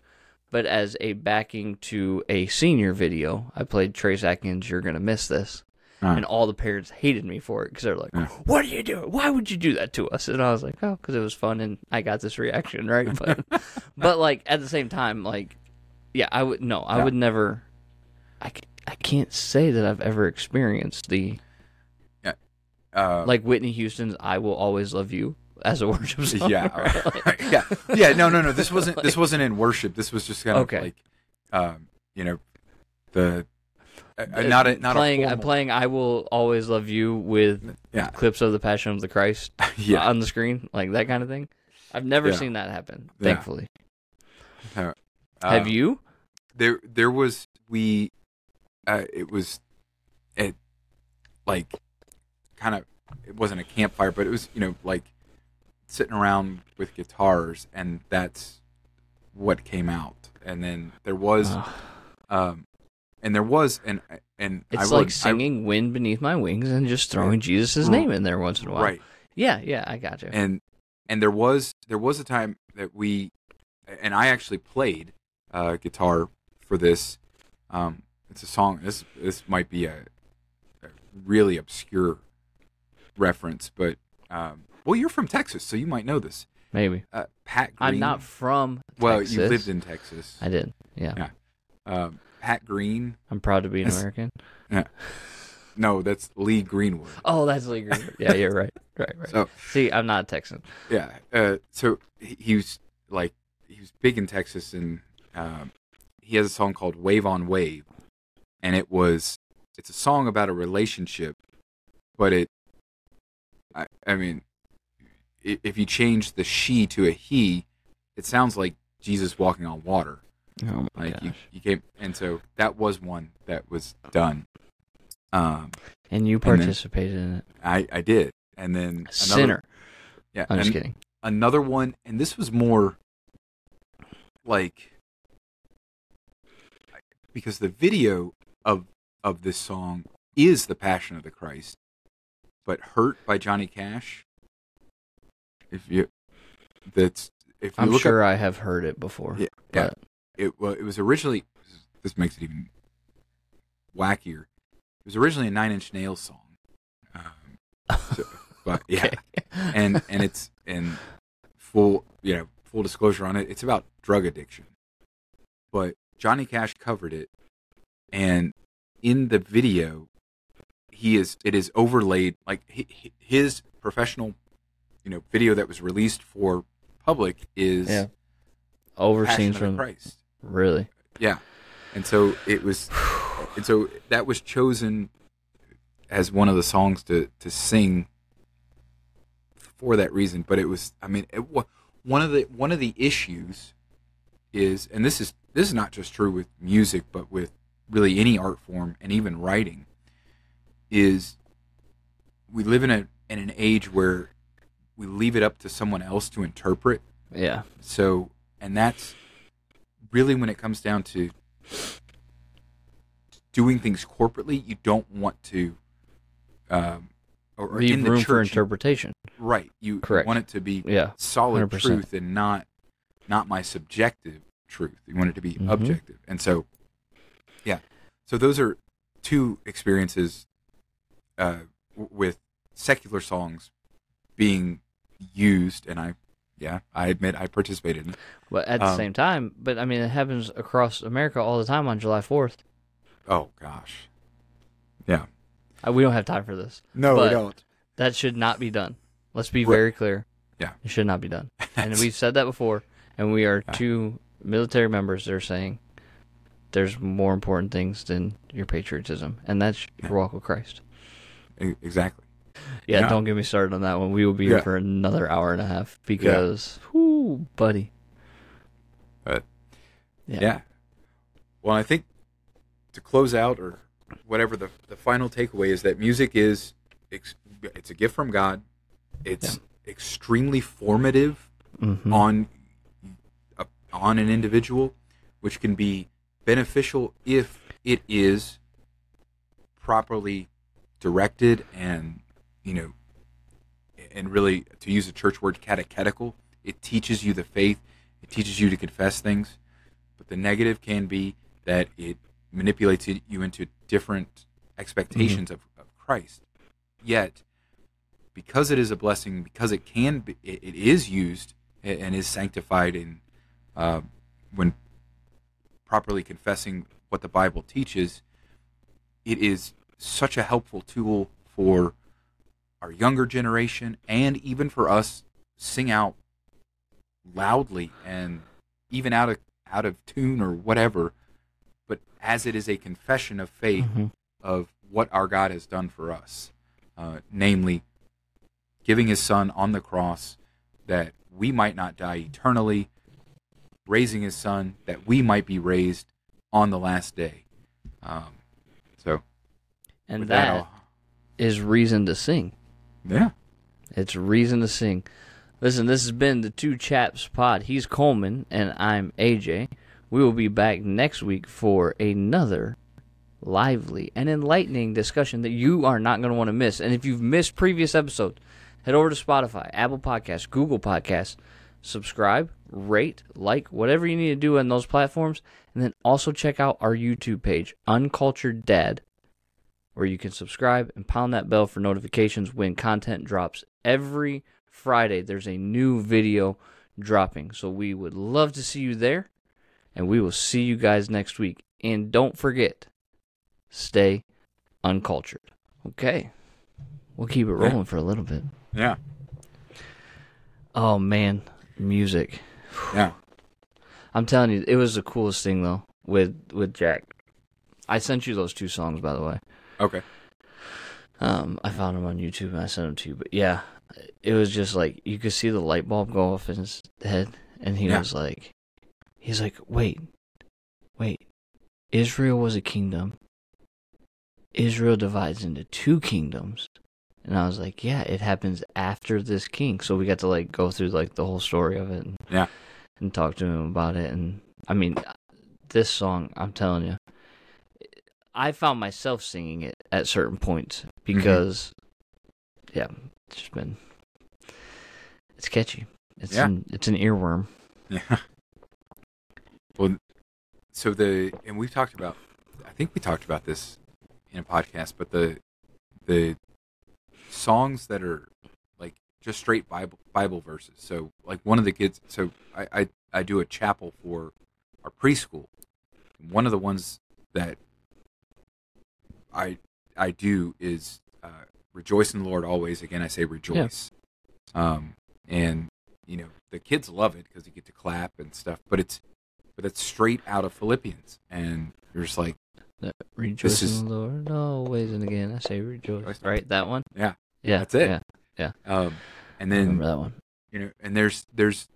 S1: but as a backing to a senior video i played trace atkins you're gonna miss this
S2: Uh.
S1: and all the parents hated me for it because they're like,
S2: Yeah.
S1: "What are you doing? Why would you do that to us?" And I was like, "Oh, because it was fun and I got this reaction, right?" But, but like at the same time, like, yeah, I would no, I
S2: Yeah.
S1: would never. I, I can't say that I've ever experienced the
S2: uh,
S1: like Whitney Houston's "I Will Always Love You" as a worship song.
S2: yeah,
S1: right?
S2: right, yeah, yeah. No, no, no. This wasn't. this wasn't in worship. This was just kind of
S1: Okay.
S2: like, um, you know, the uh, uh, not a not
S1: playing
S2: a
S1: uh,
S2: formal,
S1: playing "I Will Always Love You" with
S2: Yeah,
S1: clips of the Passion of the Christ
S2: yeah.
S1: on the screen, like that kind of thing. I've never
S2: Yeah.
S1: seen that happen. Thankfully,
S2: Uh,
S1: have you?
S2: there there was we uh it was it like kind of it wasn't a campfire but it was you know like sitting around with guitars and that's what came out and then there was um and there was and and I
S1: It's like
S2: I-
S1: singing "Wind Beneath My Wings" and just throwing Jesus' name in there once in a while.
S2: right
S1: Yeah, yeah, I got you.
S2: and and there was there was a time that we and I actually played uh, guitar for this. Um, it's a song. This this might be a, a really obscure reference, but um, well, you're from Texas, so you might know this.
S1: Maybe
S2: Uh, Pat Green.
S1: I'm not from.
S2: Well,
S1: Texas.
S2: you lived in Texas.
S1: I did. Yeah.
S2: Yeah. Um, Pat Green.
S1: I'm proud to be an American.
S2: No, that's Lee Greenwood.
S1: Oh, that's Lee Greenwood. Yeah, you're right. Right, right.
S2: So
S1: See, I'm not a Texan.
S2: Yeah. Uh, so he he was like he was big in Texas, and um, he has a song called "Wave on Wave," and it was it's a song about a relationship, but it, I, I mean, if you change the she to a he, it sounds like Jesus walking on water.
S1: Oh my
S2: Like you,
S1: gosh.
S2: you came, and so that was one that was done. Um,
S1: And you participated in it.
S2: I I did, and then another,
S1: Sinner.
S2: Yeah,
S1: I'm just kidding.
S2: another one, and this was more like because the video of of this song is the Passion of the Christ, but "Hurt" by Johnny Cash. If you, that's if you
S1: I'm
S2: look
S1: sure
S2: up,
S1: I have heard it before.
S2: Yeah, yeah. it well, it was originally. This makes it even wackier. It was originally a Nine Inch Nails song, um, so, but yeah and and it's and full you know full disclosure on it it's about drug addiction but johnny cash covered it and in the video he is it is overlaid like hi- hi- his professional you know video that was released for public is
S1: Yeah. Overseen from
S2: christ
S1: really.
S2: yeah and so it was and so that was chosen as one of the songs to to sing for that reason but it was i mean it, one of the one of the issues is and this is this is not just true with music but with really any art form and even writing is we live in a in an age where we leave it up to someone else to interpret
S1: Yeah.
S2: so, and that's really when it comes down to doing things corporately, you don't want to, um, or,
S1: Leave
S2: in the
S1: room
S2: church,
S1: for
S2: you-
S1: interpretation.
S2: right? You,
S1: Correct.
S2: want it to be
S1: Yeah.
S2: solid
S1: 100%.
S2: truth and not not my subjective truth. You want it to be
S1: Mhm.
S2: objective, and so, yeah. So those are two experiences uh, with secular songs being used, and I, yeah, I admit I participated in. it.
S1: But at the
S2: Um,
S1: same time, but I mean, it happens across America all the time on July 4th.
S2: Oh gosh, yeah.
S1: Uh, we don't have time for this.
S2: No, we don't.
S1: That should not be done. Let's be very clear.
S2: Yeah.
S1: It should not be done. And we've said that before, and we are
S2: Yeah.
S1: two military members that are saying there's more important things than your patriotism, and that's your
S2: Yeah.
S1: walk with Christ.
S2: Exactly.
S1: Yeah,
S2: Yeah.
S1: don't get me started on that one. We will be here
S2: Yeah.
S1: for another hour and a half because, whoo, buddy. Yeah.
S2: Yeah. Well, I think to close out or whatever the the final takeaway is that music is it's a gift from God. It's extremely formative
S1: Mhm.
S2: on a, on an individual, which can be beneficial if it is properly directed and you know and really to use a church word catechetical it teaches you the faith it teaches you to confess things. But the negative can be that it manipulates you into different expectations of, of christ. Yet because it is a blessing because it can be it, it is used and is sanctified in uh, when properly confessing what the bible teaches it is such a helpful tool for our younger generation and even for us sing out loudly and even out of out of tune or whatever but as it is a confession of faith
S1: Mhm.
S2: of what our God has done for us uh, namely giving his son on the cross that we might not die eternally raising his son that we might be raised on the last day um, so
S1: And that
S2: I'll-
S1: is reason to sing.
S2: Yeah
S1: It's reason to sing. Listen, this has been the Two Chaps Pod. He's Coleman, and I'm AJ. We will be back next week for another lively and enlightening discussion that you are not going to want to miss. And if you've missed previous episodes, head over to Spotify, Apple Podcasts, Google Podcasts, subscribe, rate, like, whatever you need to do on those platforms. And then also check out our YouTube page, Uncultured Dad where you can subscribe and pound that bell for notifications when content drops. Every Friday, there's a new video dropping. So we would love to see you there, and we will see you guys next week. And don't forget, stay uncultured. Okay. We'll keep it
S2: Yeah.
S1: rolling for a little bit.
S2: yeah
S1: Oh, man. Music.
S2: yeah
S1: I'm telling you, it was the coolest thing, though, with, with Jack. I sent you those two songs, by the way.
S2: Okay
S1: Um, I found him on YouTube and I sent him to you. But yeah, it was just like you could see the light bulb go off in his head, and he
S2: Yeah.
S1: was like, he's like, wait, wait, Israel was a kingdom. Israel divides into two kingdoms, and I was like, yeah, it happens after this king. So we got to like go through like the whole story of it, and,
S2: Yeah.
S1: and talk to him about it. And I mean, this song, I'm telling you, I found myself singing it at certain points mm-hmm. because, yeah, it's just been, it's catchy. It's
S2: Yeah.
S1: an, it's an earworm.
S2: Yeah. Well, so the and we've talked about, I think we talked about this in a podcast, but the the songs that are like just straight Bible Bible verses. So like one of the kids, so I I, I do a chapel for our preschool. One of the ones that I I do is uh, rejoice in the Lord always. Again, I say rejoice. Um, and you know the kids love it because you get to clap and stuff. But it's but it's straight out of Philippians, and you're just like,
S1: Rejoice
S2: is-
S1: in the Lord always and again. I say rejoice.
S2: Rejoice.
S1: Right, that one.
S2: Yeah.
S1: yeah,
S2: That's it.
S1: Yeah,
S2: um, and then
S1: remember that one.
S2: you know, and there's there's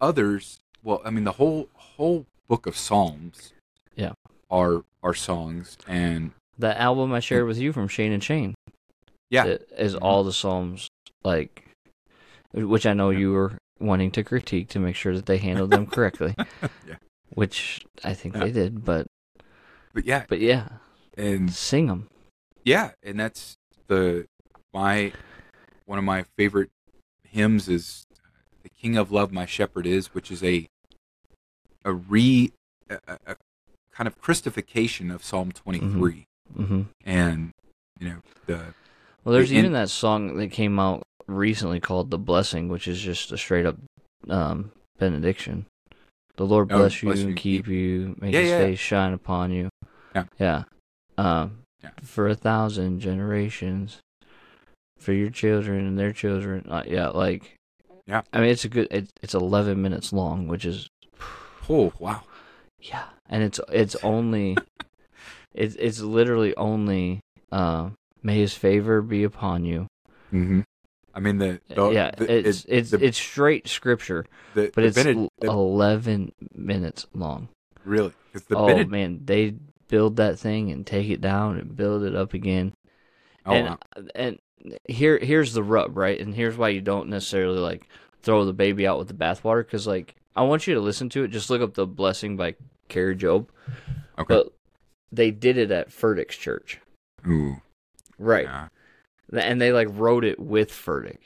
S2: others. Well, I mean, the whole whole book of Psalms,
S1: Yeah.
S2: are are songs, and
S1: That album I shared with you from Shane and Shane.
S2: yeah,
S1: it is
S2: Mhm.
S1: all the psalms like which i know
S2: Yeah.
S1: you were wanting to critique to make sure that they handled them correctly
S2: Yeah.
S1: which i think
S2: Yeah.
S1: they did but
S2: but yeah,
S1: but yeah
S2: and
S1: sing them
S2: yeah, and that's the my one of my favorite hymns is "The King of Love, My Shepherd Is," which is a a re a, a, a kind of Christification of Psalm twenty three,
S1: hmm
S2: and you know the
S1: well there's
S2: And-
S1: even that song that came out recently called the blessing which is just a straight up um benediction the lord
S2: Oh,
S1: bless you
S2: bless you
S1: and
S2: and
S1: keep you make
S2: Yeah,
S1: his
S2: yeah.
S1: face shine upon you
S2: Yeah.
S1: yeah um
S2: Yeah.
S1: for a thousand generations for your children and their children uh, yeah like
S2: Yeah.
S1: i mean it's a good it, it's 11 minutes long which is
S2: oh wow
S1: yeah and it's it's only it's it's literally only uh may his favor be upon you
S2: mm-hmm. I mean the, the
S1: yeah
S2: the,
S1: it's it's
S2: the,
S1: it's straight scripture but it's 11 minutes long
S2: Really?
S1: oh man, they build that thing and take it down and build it up again.
S2: Oh,
S1: and
S2: wow.
S1: and here here's the rub, right? And here's why you don't necessarily like throw the baby out with the bathwater because like I want you to listen to it. Just look up the blessing by Kari Jobe.
S2: okay.
S1: But they did it at Furtick's church,
S2: Ooh.
S1: right?
S2: Yeah.
S1: And they like wrote it with Furtick.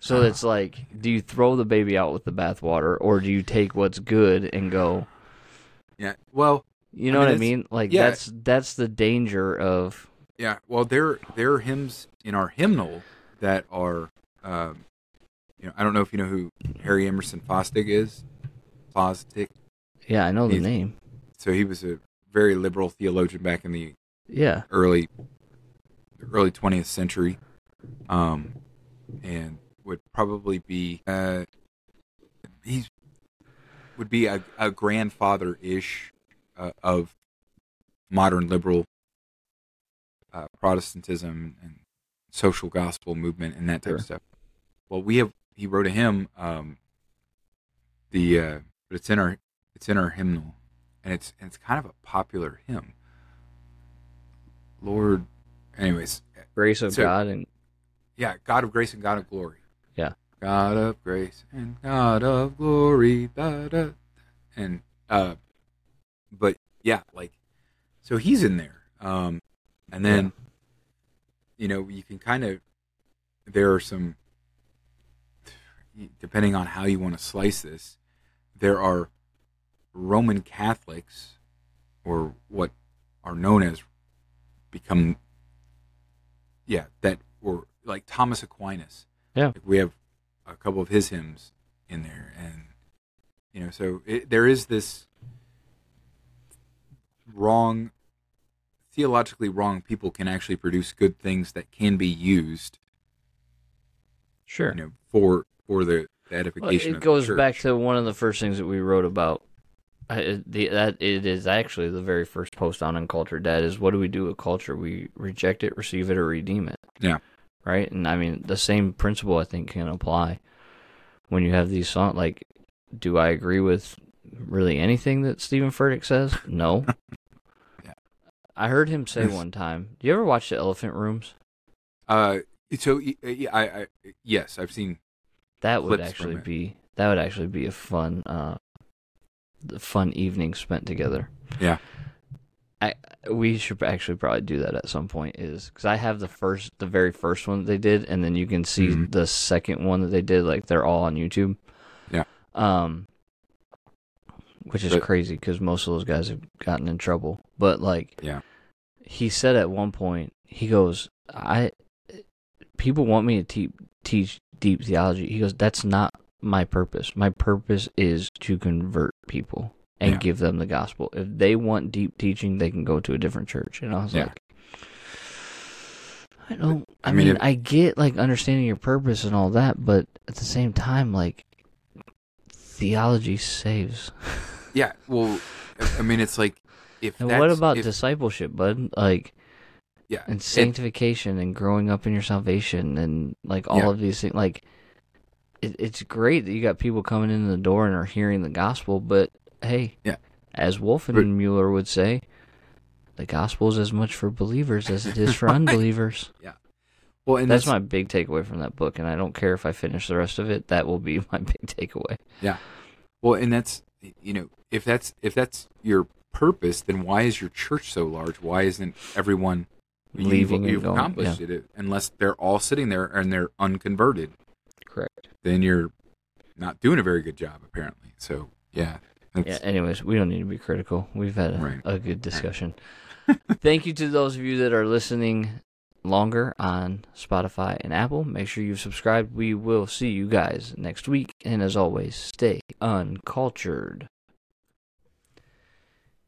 S1: So
S2: Ah.
S1: it's like, do you throw the baby out with the bathwater, or do you take what's good and go?
S2: Yeah. Well,
S1: You
S2: I
S1: know
S2: mean,
S1: what I mean? Like
S2: yeah.
S1: that's that's the danger of
S2: yeah. Well, there there are hymns in our hymnal that are, um, you know, I don't know if you know who Harry Emerson Fosdick is. Fosdick.
S1: yeah, I know the name.
S2: So he was a very liberal theologian back in the
S1: Yeah,
S2: early early 20th century um and would probably be uh he's would be a, a grandfather ish uh, of modern liberal uh, protestantism and social gospel movement and that type
S1: Sure.
S2: of stuff. Well we have he wrote a hymn um the uh but it's in our it's in our hymnal and it's and it's kind of a popular hymn Lord. Anyways,
S1: grace of
S2: So-
S1: God and
S2: yeah, God of grace and God of glory.
S1: Yeah.
S2: God of grace and God of glory. Da, da. And uh, but yeah, like, so he's in there. Um, and then, you know, you can kind of there are some depending on how you want to slice this. There are Roman Catholics, or what are known as become yeah that or like thomas aquinas
S1: Yeah.
S2: Like, we have a couple of his hymns in there and you know so it, there is this wrong theologically wrong people can actually produce good things that can be used
S1: sure.
S2: you know for for the, the
S1: Well,
S2: edification
S1: it
S2: of
S1: goes back to one of the first things that we wrote about. I, the, that it is actually the very first post on Uncultured Dad is what do we do with culture? We reject it, receive it, or redeem it.
S2: Yeah.
S1: Right, and I mean the same principle I think can apply when you have these songs. Like, do I agree with really anything that Stephen Furtick says? No.
S2: Yeah.
S1: I heard him say one time. Do you ever watch the Elephant Rooms?
S2: uh so yeah, I, I yes i've seen
S1: That would actually be that would actually be a fun uh fun evening spent together.
S2: Yeah.
S1: I we should actually probably do that at some point is cuz I have the first the very first one they did and then you can see
S2: Mhm.
S1: the second one that they did like they're all on YouTube.
S2: Yeah.
S1: Um which is
S2: But-
S1: crazy cuz most of those guys have gotten in trouble. But like
S2: Yeah.
S1: he said at one point he goes I people want me to te- teach deep theology. He goes, that's not my purpose. My purpose is to convert people and
S2: Yeah.
S1: give them the gospel. If they want deep teaching, they can go to a different church. And I was
S2: Yeah.
S1: like, I don't. I,
S2: I mean,
S1: mean, I get like understanding your purpose and all that, but at the same time, like theology saves.
S2: yeah well i mean it's like if
S1: And what about
S2: if,
S1: discipleship, bud? Like
S2: yeah
S1: and sanctification and growing up in your salvation and like all
S2: Yeah.
S1: of these things like it, it's great that you got people coming in the door and are hearing the gospel but hey
S2: Yeah.
S1: as Wolfmueller would say the gospel is as much for believers as it is for
S2: Right.
S1: unbelievers
S2: well and
S1: that's my big takeaway from that book and i don't care if i finish the rest of it that will be my big takeaway Yeah.
S2: Well, and that's you know, if that's if that's your purpose, then why is your church so large? Why isn't everyone
S1: Leaving
S2: You've, you've
S1: going,
S2: accomplished it unless they're all sitting there and they're unconverted.
S1: Correct
S2: Then you're not doing a very good job, apparently. So yeah,
S1: yeah anyways we don't need to be critical we've had a,
S2: Right.
S1: a good discussion thank you to those of you that are listening longer on Spotify and Apple. Make sure you've subscribed. We will see you guys next week. And as always, stay uncultured.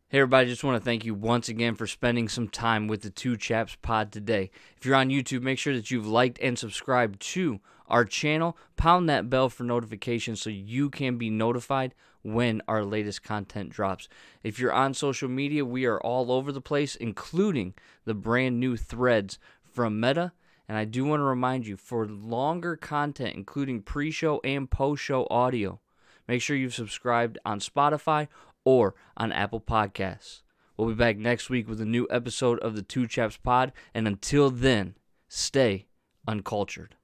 S1: Hey, everybody, just want to thank you once again for spending some time with the Two Chaps pod today. If you're on YouTube, make sure that you've liked and subscribed to our channel. Pound that bell for notifications so you can be notified when our latest content drops. If you're on social media, we are all over the place, including the brand new threads from Meta. And I do want to remind you for longer content, including pre show and post show audio, make sure you've subscribed on Spotify or on Apple Podcasts. We'll be back next week with a new episode of the Two Chaps Pod, and until then, stay uncultured.